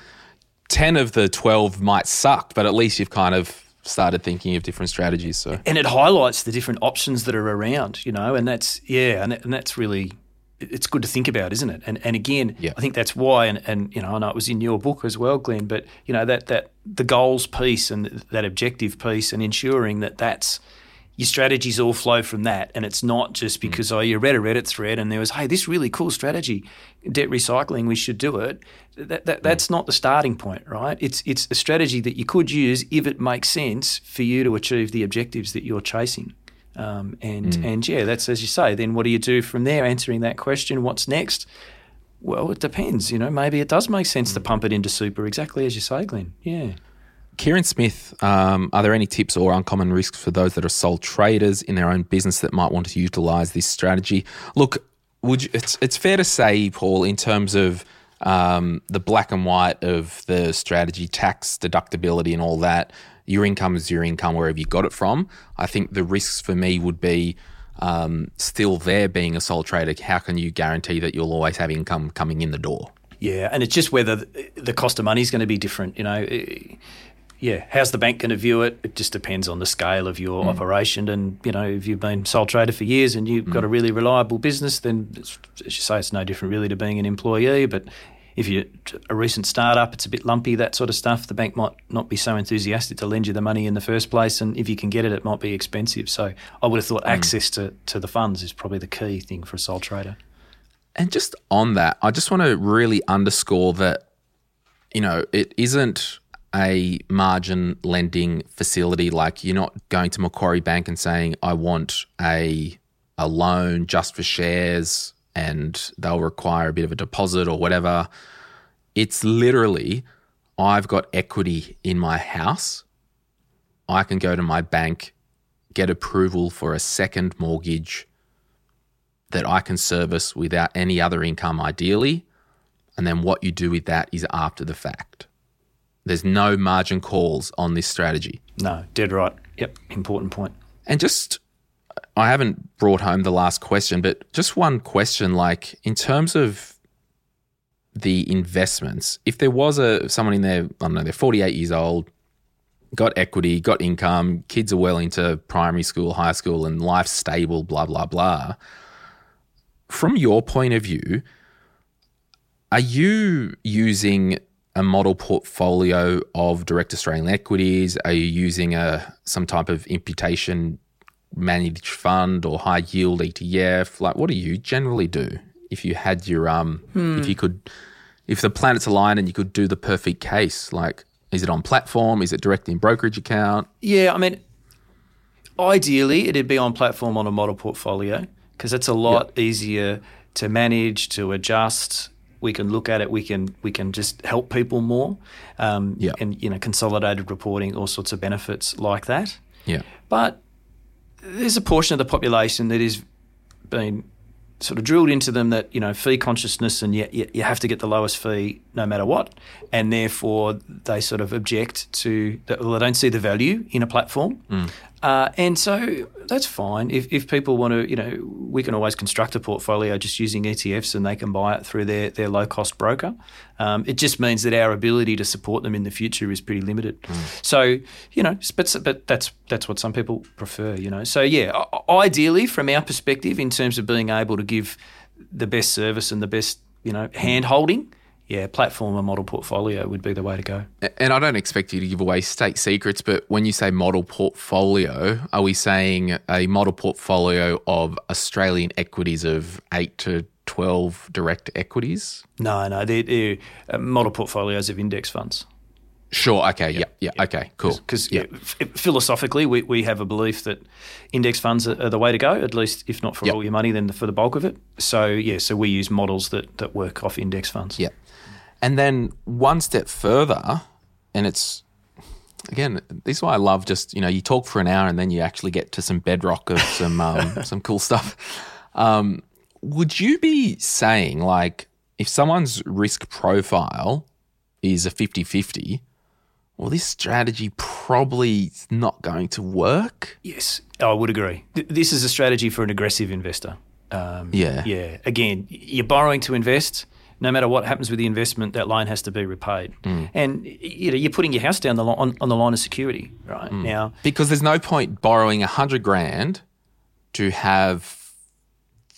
10 of the 12 might suck, but at least you've kind of started thinking of different strategies. So, and it highlights the different options that are around, you know, and that's yeah, and, and that's really it's good to think about, isn't it? And and again, Yeah. I think that's why, and, and you know, I know it was in your book as well, Glen, but you know that that the goals piece and that objective piece, and ensuring that that's your strategies all flow from that, and it's not just mm. because oh you read a Reddit thread and there was hey this really cool strategy, debt recycling, we should do it. That, that mm. that's not the starting point, right? It's it's a strategy that you could use if it makes sense for you to achieve the objectives that you're chasing. Um, and mm. and yeah, that's as you say. Then what do you do from there? Answering that question, what's next? Well, it depends. You know, maybe it does make sense to pump it into super, exactly as you say, Glen. Yeah. Kieran Smith, um, are there any tips or uncommon risks for those that are sole traders in their own business that might want to utilize this strategy? Look, would you, it's it's fair to say, Paul, in terms of um, the black and white of the strategy, tax deductibility, and all that. Your income is your income wherever you got it from. I think the risks for me would be um, still there being a sole trader. How can you guarantee that you'll always have income coming in the door? Yeah, and it's just whether the cost of money is going to be different. You know, yeah, how's the bank going to view it? It just depends on the scale of your mm. operation. And, you know, if you've been sole trader for years and you've mm. got a really reliable business, then as you say, it's no different really to being an employee. But if you're a recent startup, it's a bit lumpy, that sort of stuff. The bank might not be so enthusiastic to lend you the money in the first place. And if you can get it, it might be expensive. So I would have thought mm. access to, to the funds is probably the key thing for a sole trader. And just on that, I just want to really underscore that, you know, it isn't a margin lending facility. Like you're not going to Macquarie Bank and saying, I want a a loan just for shares and they'll require a bit of a deposit or whatever. It's literally, I've got equity in my house. I can go to my bank, get approval for a second mortgage that I can service without any other income, ideally. And then what you do with that is after the fact. There's no margin calls on this strategy. No, dead right. Yep, important point. And just, I haven't brought home the last question, but just one question like, in terms of the investments, if there was a someone in there, I don't know, they're 48 years old, got equity, got income, kids are well into primary school, high school, and life's stable, blah, blah, blah. From your point of view, are you using a model portfolio of direct Australian equities? Are you using a some type of imputation managed fund or high yield ETF? Like, what do you generally do if you had your um hmm. if you could if the planets aligned and you could do the perfect case? Like, is it on platform? Is it direct in brokerage account? Yeah, I mean, ideally it'd be on platform on a model portfolio because it's a lot yep. easier to manage, to adjust, we can look at it. We can we can just help people more. Um, yeah. And you know, consolidated reporting, all sorts of benefits like that. Yeah. But there's a portion of the population that is being sort of drilled into them that you know fee consciousness and yet you, you, have to get the lowest fee no matter what, and therefore they sort of object to well they don't see the value in a platform, mm. Uh, and so that's fine if, if people want to you know we can always construct a portfolio just using ETFs and they can buy it through their their low cost broker. Um, it just means that our ability to support them in the future is pretty limited. Mm. So you know, but but that's that's what some people prefer. You know, so yeah, ideally from our perspective in terms of being able to give the best service and the best you know hand holding yeah, platform and model portfolio would be the way to go. And I don't expect you to give away state secrets, but when you say model portfolio, are we saying a model portfolio of Australian equities of eight to 12 direct equities? No, no, they're, they're uh, model portfolios of index funds. Sure. Okay. Yeah. Yeah. yeah. Okay. Cool. Because yeah. philosophically, we, we have a belief that index funds are, are, the way to go. At least, if not for yep. all your money, then for the bulk of it. So yeah. So we use models that that work off index funds. Yeah. And then one step further, and it's again, this is why I love just you know you talk for an hour and then you actually get to some bedrock of some um, some cool stuff. Um, would you be saying like if someone's risk profile is a 50-50 well, this strategy probably is not going to work. Yes, I would agree. This is a strategy for an aggressive investor. Um, yeah. Yeah. Again, you're borrowing to invest. No matter what happens with the investment, that loan has to be repaid. Mm. And you know, you're putting your house down the on, on the line of security right mm. now. Because there's no point borrowing a hundred grand to have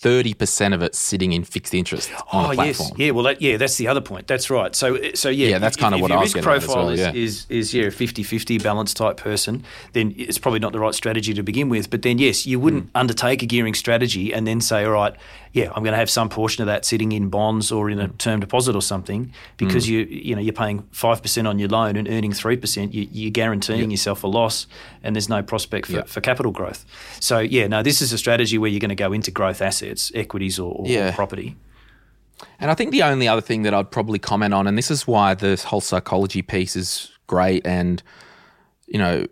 thirty percent of it sitting in fixed interest on oh, a platform. Yes. Yeah, well, that, yeah, that's the other point. That's right. So, so yeah, yeah, that's kind of what I was getting profile well, yeah. is, is, is yeah, a 50-50 balance type person, then it's probably not the right strategy to begin with. But then, yes, you wouldn't mm. undertake a gearing strategy and then say, all right, yeah, I'm going to have some portion of that sitting in bonds or in a mm. term deposit or something because mm. you you know you're paying five percent on your loan and earning three percent. You, are guaranteeing yep. yourself a loss, and there's no prospect for, yep. for capital growth. So yeah, no, this is a strategy where you're going to go into growth assets, equities or, or, yeah. property. And I think the only other thing that I'd probably comment on, and this is why this whole psychology piece is great and you know,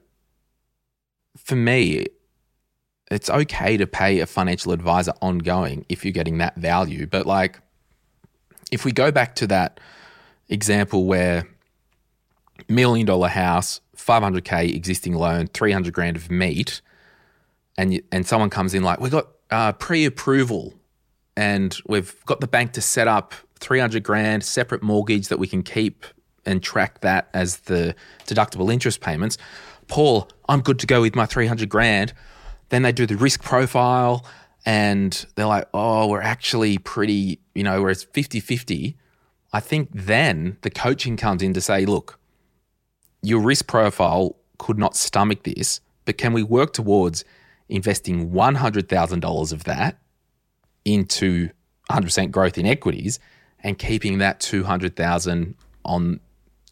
for me, it's okay to pay a financial advisor ongoing if you're getting that value. But like, if we go back to that example where million dollar house, 500k existing loan, 300 grand of meat, and you, and someone comes in like, we got uh, pre-approval, and we've got the bank to set up 300 grand separate mortgage that we can keep and track that as the deductible interest payments. Paul, I'm good to go with my 300 grand. Then they do the risk profile and they're like, oh, we're actually pretty, you know, we're 50 50. I think then the coaching comes in to say, look, your risk profile could not stomach this, but can we work towards investing $100,000 of that into 100% growth in equities and keeping that 200,000 on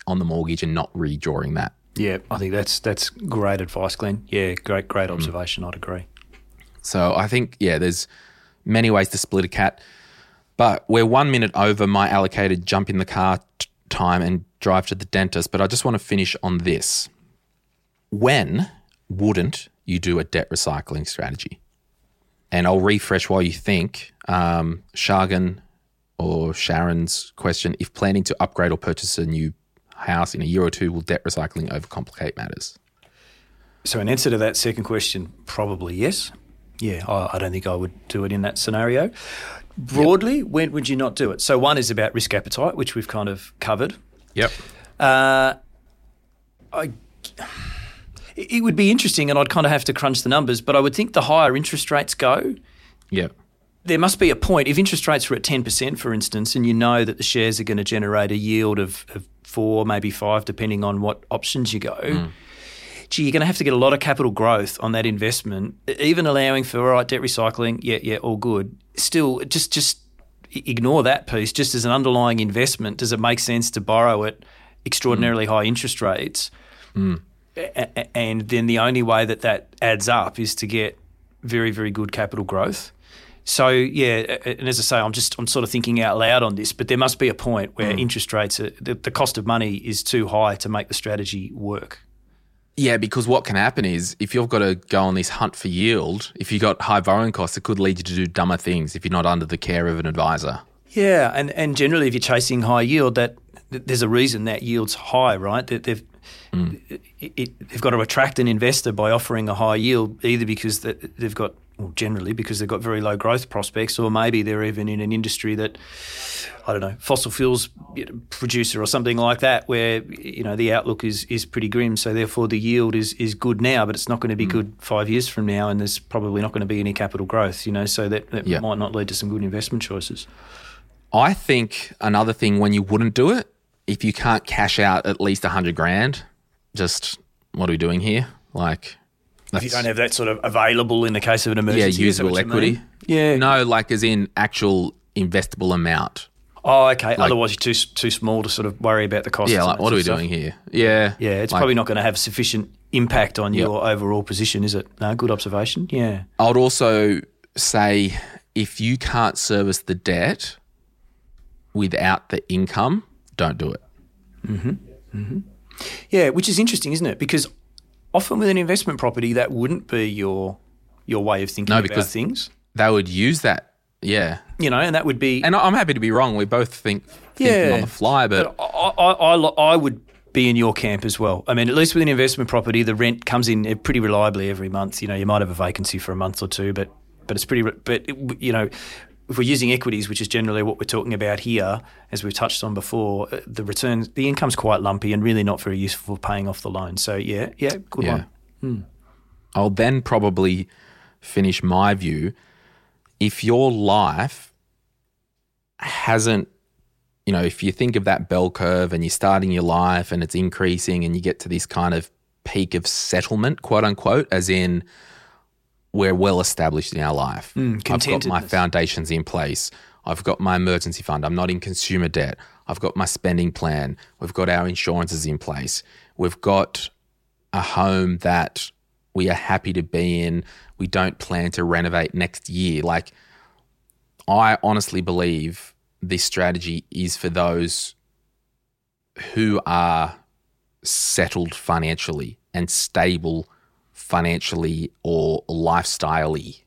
on the mortgage and not redrawing that. Yeah, I think that's that's great advice, Glen. Yeah, great great observation. I'd agree. So I think yeah, there's many ways to split a cat, but we're one minute over my allocated jump in the car t- time and drive to the dentist. But I just want to finish on this: when wouldn't you do a debt recycling strategy? And I'll refresh while you think. Um, Shargan or Sharon's question: If planning to upgrade or purchase a new house in a year or two, will debt recycling overcomplicate matters? So, in answer to that second question, probably yes. Yeah, I, I don't think I would do it in that scenario. Broadly, yep. when would you not do it? So, one is about risk appetite, which we've kind of covered. Yep. Uh, I, it would be interesting, and I'd kind of have to crunch the numbers, but I would think the higher interest rates go. yeah, there must be a point. If interest rates were at 10%, for instance, and you know that the shares are going to generate a yield of, of four, maybe five, depending on what options you go, mm. gee, you're going to have to get a lot of capital growth on that investment, even allowing for, all right, debt recycling, yeah, yeah, all good. Still, just, just ignore that piece. Just as an underlying investment, does it make sense to borrow at extraordinarily mm. high interest rates? Mm. And then the only way that that adds up is to get very, very good capital growth. So yeah, and as I say, I'm just I'm sort of thinking out loud on this, but there must be a point where mm. interest rates, are, the, the cost of money is too high to make the strategy work. Yeah, because what can happen is if you've got to go on this hunt for yield, if you've got high borrowing costs, it could lead you to do dumber things if you're not under the care of an advisor. Yeah, and, and generally, if you're chasing high yield, that there's a reason that yield's high, right? That they've mm. it, it, they've got to attract an investor by offering a high yield, either because they've got well, generally because they've got very low growth prospects, or maybe they're even in an industry that I don't know, fossil fuels producer or something like that, where you know the outlook is is pretty grim. So therefore, the yield is is good now, but it's not going to be mm. good five years from now, and there's probably not going to be any capital growth. You know, so that, that yep. might not lead to some good investment choices. I think another thing when you wouldn't do it, if you can't cash out at least a hundred grand, just what are we doing here? Like if you don't have that sort of available in the case of an emergency. Yeah, usable equity. Yeah. No, like as in actual investable amount. Oh, okay. Like, Otherwise, you're too too small to sort of worry about the cost. Yeah, like what are we stuff. doing here? Yeah, yeah. It's like, probably not going to have sufficient impact on yep. your overall position, is it? No, good observation. Yeah. I would also say if you can't service the debt without the income, don't do it. Mm-hmm. Mm-hmm. Yeah, which is interesting, isn't it? Because often with an investment property, that wouldn't be your your way of thinking no, because about things. They would use that, yeah. You know, and that would be. And I'm happy to be wrong. We both think yeah, on the fly, but, but I, I, I, I would be in your camp as well. I mean, at least with an investment property, the rent comes in pretty reliably every month. You know, you might have a vacancy for a month or two, but but it's pretty. But you know, if we're using equities, which is generally what we're talking about here, as we've touched on before, uh, the returns, the income's quite lumpy and really not very useful for paying off the loan. So yeah, yeah, good yeah. one. Hmm. I'll then probably finish my view. If your life hasn't, you know, if you think of that bell curve and you're starting your life and it's increasing and you get to this kind of peak of settlement, quote unquote, as in we're well established in our life. Mm, I've got my foundations in place. I've got my emergency fund. I'm not in consumer debt. I've got my spending plan. We've got our insurances in place. We've got a home that we are happy to be in. We don't plan to renovate next year. Like, I honestly believe this strategy is for those who are settled financially and stable financially or lifestyley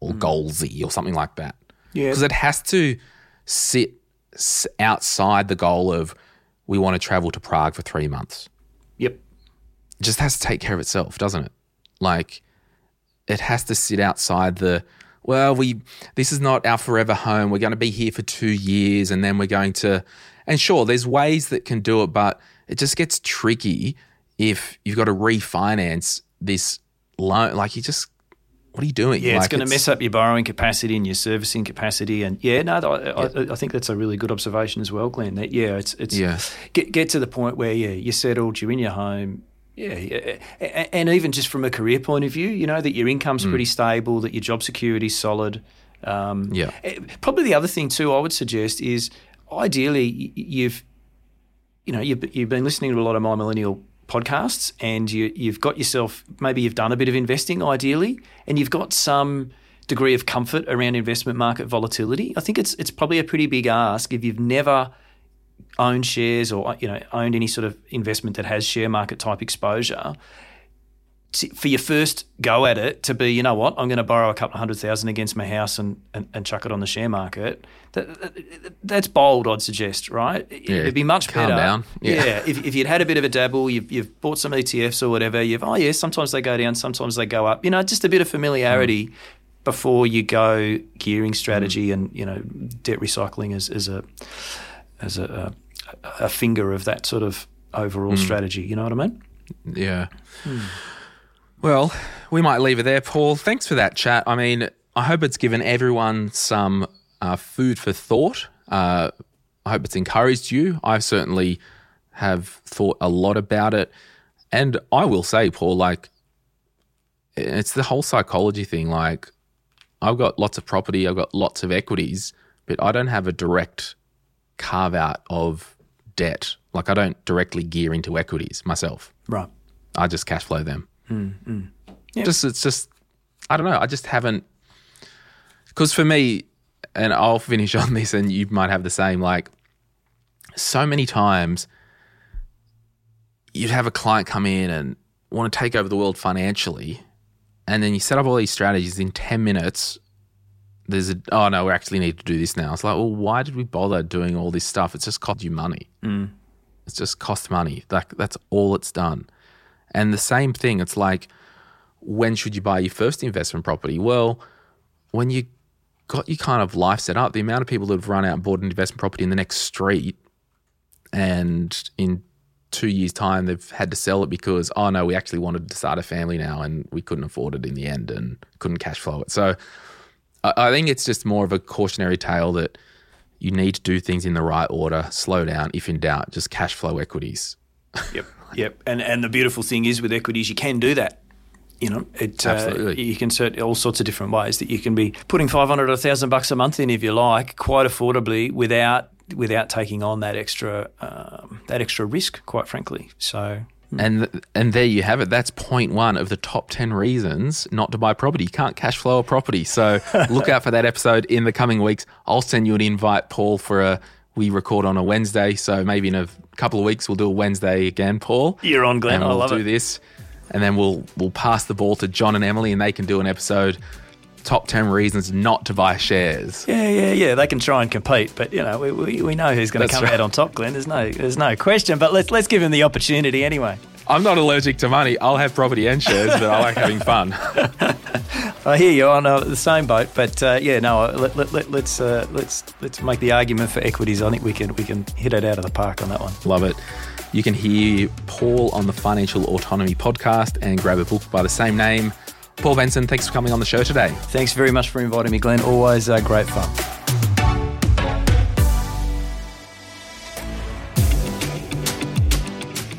or mm. goalsy or something like that. Yeah. Because it has to sit outside the goal of we want to travel to Prague for three months. Yep. It just has to take care of itself, doesn't it? Like it has to sit outside the well, we this is not our forever home. We're going to be here for 2 years and then we're going to and sure, there's ways that can do it, but it just gets tricky if you've got to refinance this loan like you just what are you doing? Yeah, it's going to mess up your borrowing capacity and your servicing capacity. And yeah, no, I, I, I think that's a really good observation as well, Glen. That yeah, it's it's Yeah. get get to the point where yeah, you're settled, you're in your home. Yeah, yeah, and even just from a career point of view, you know that your income's pretty stable, that your job security's solid. Um, Yeah. eh, Probably the other thing too, I would suggest is ideally you've you know, you've, you've been listening to a lot of My Millennial podcasts and you, you've got yourself, maybe you've done a bit of investing ideally, and you've got some degree of comfort around investment market volatility. I think it's it's probably a pretty big ask if you've never owned shares or you know owned any sort of investment that has share market type exposure to- for your first go at it to be, you know what, I'm going to borrow a couple of hundred thousand against my house and, and, and chuck it on the share market. That, that- that's bold, I'd suggest, right? It'd be much calm better. down. Yeah. if, if you'd had a bit of a dabble, you've, you've bought some ETFs or whatever, you've, oh, yeah, sometimes they go down, sometimes they go up. You know, just a bit of familiarity mm. before you go gearing strategy mm. and, you know, debt recycling as, as a as a, a, a finger of that sort of overall mm. strategy. You know what I mean? Yeah. Hmm. Well, we might leave it there, Paul. Thanks for that chat. I mean, I hope it's given everyone some uh, food for thought. Uh, I hope it's encouraged you. I certainly have thought a lot about it. And I will say, Paul, like, it's the whole psychology thing. Like, I've got lots of property, I've got lots of equities, but I don't have a direct carve out of debt. Like, I don't directly gear into equities myself. Right. I just cash flow them. Mm, Yeah. Just it's just I don't know. I just haven't because for me, and I'll finish on this, and you might have the same. Like so many times, you'd have a client come in and want to take over the world financially, and then you set up all these strategies in ten minutes. There's a oh no, we actually need to do this now. It's like, well, why did we bother doing all this stuff? It's just cost you money. It's just cost money. Like that's all it's done. And the same thing, it's like, when should you buy your first investment property? Well, when you got your kind of life set up, the amount of people that have run out and bought an investment property in the next street, and in two years' time they've had to sell it because oh no, we actually wanted to start a family now and we couldn't afford it in the end and couldn't cash flow it. So I, I think it's just more of a cautionary tale that you need to do things in the right order, slow down. If in doubt, just cash flow equities. Yep. Yep. And and the beautiful thing is with equities, you can do that. You know, it uh, Absolutely. you can set all sorts of different ways that you can be putting five hundred or thousand bucks a month in if you like, quite affordably without without taking on that extra um, that extra risk. Quite frankly, so And and there you have it. That's point one of the top ten reasons not to buy property. You can't cash flow a property. So look out for that episode in the coming weeks. I'll send you an invite, Paul, for a we record on a Wednesday. So maybe in a couple of weeks we'll do a Wednesday again, Paul. You're on, Glen. And I we'll love do it. this. And then we'll we'll pass the ball to John and Emily and they can do an episode top ten reasons not to buy shares. Yeah, yeah, yeah. They can try and compete, but you know, we, we, we know who's going to come right. out on top, Glen. There's no there's no question. But let's let's give him the opportunity anyway. I'm not allergic to money. I'll have property and shares, but I like having fun. I hear you on uh, the same boat, but uh, yeah, no. uh, Let, let, let, let's uh, let's let's make the argument for equities. I think we can we can hit it out of the park on that one. Love it. You can hear Paul on the Financial Autonomy podcast and grab a book by the same name. Paul Benson, thanks for coming on the show today. Thanks very much for inviting me, Glen. Always uh, great fun.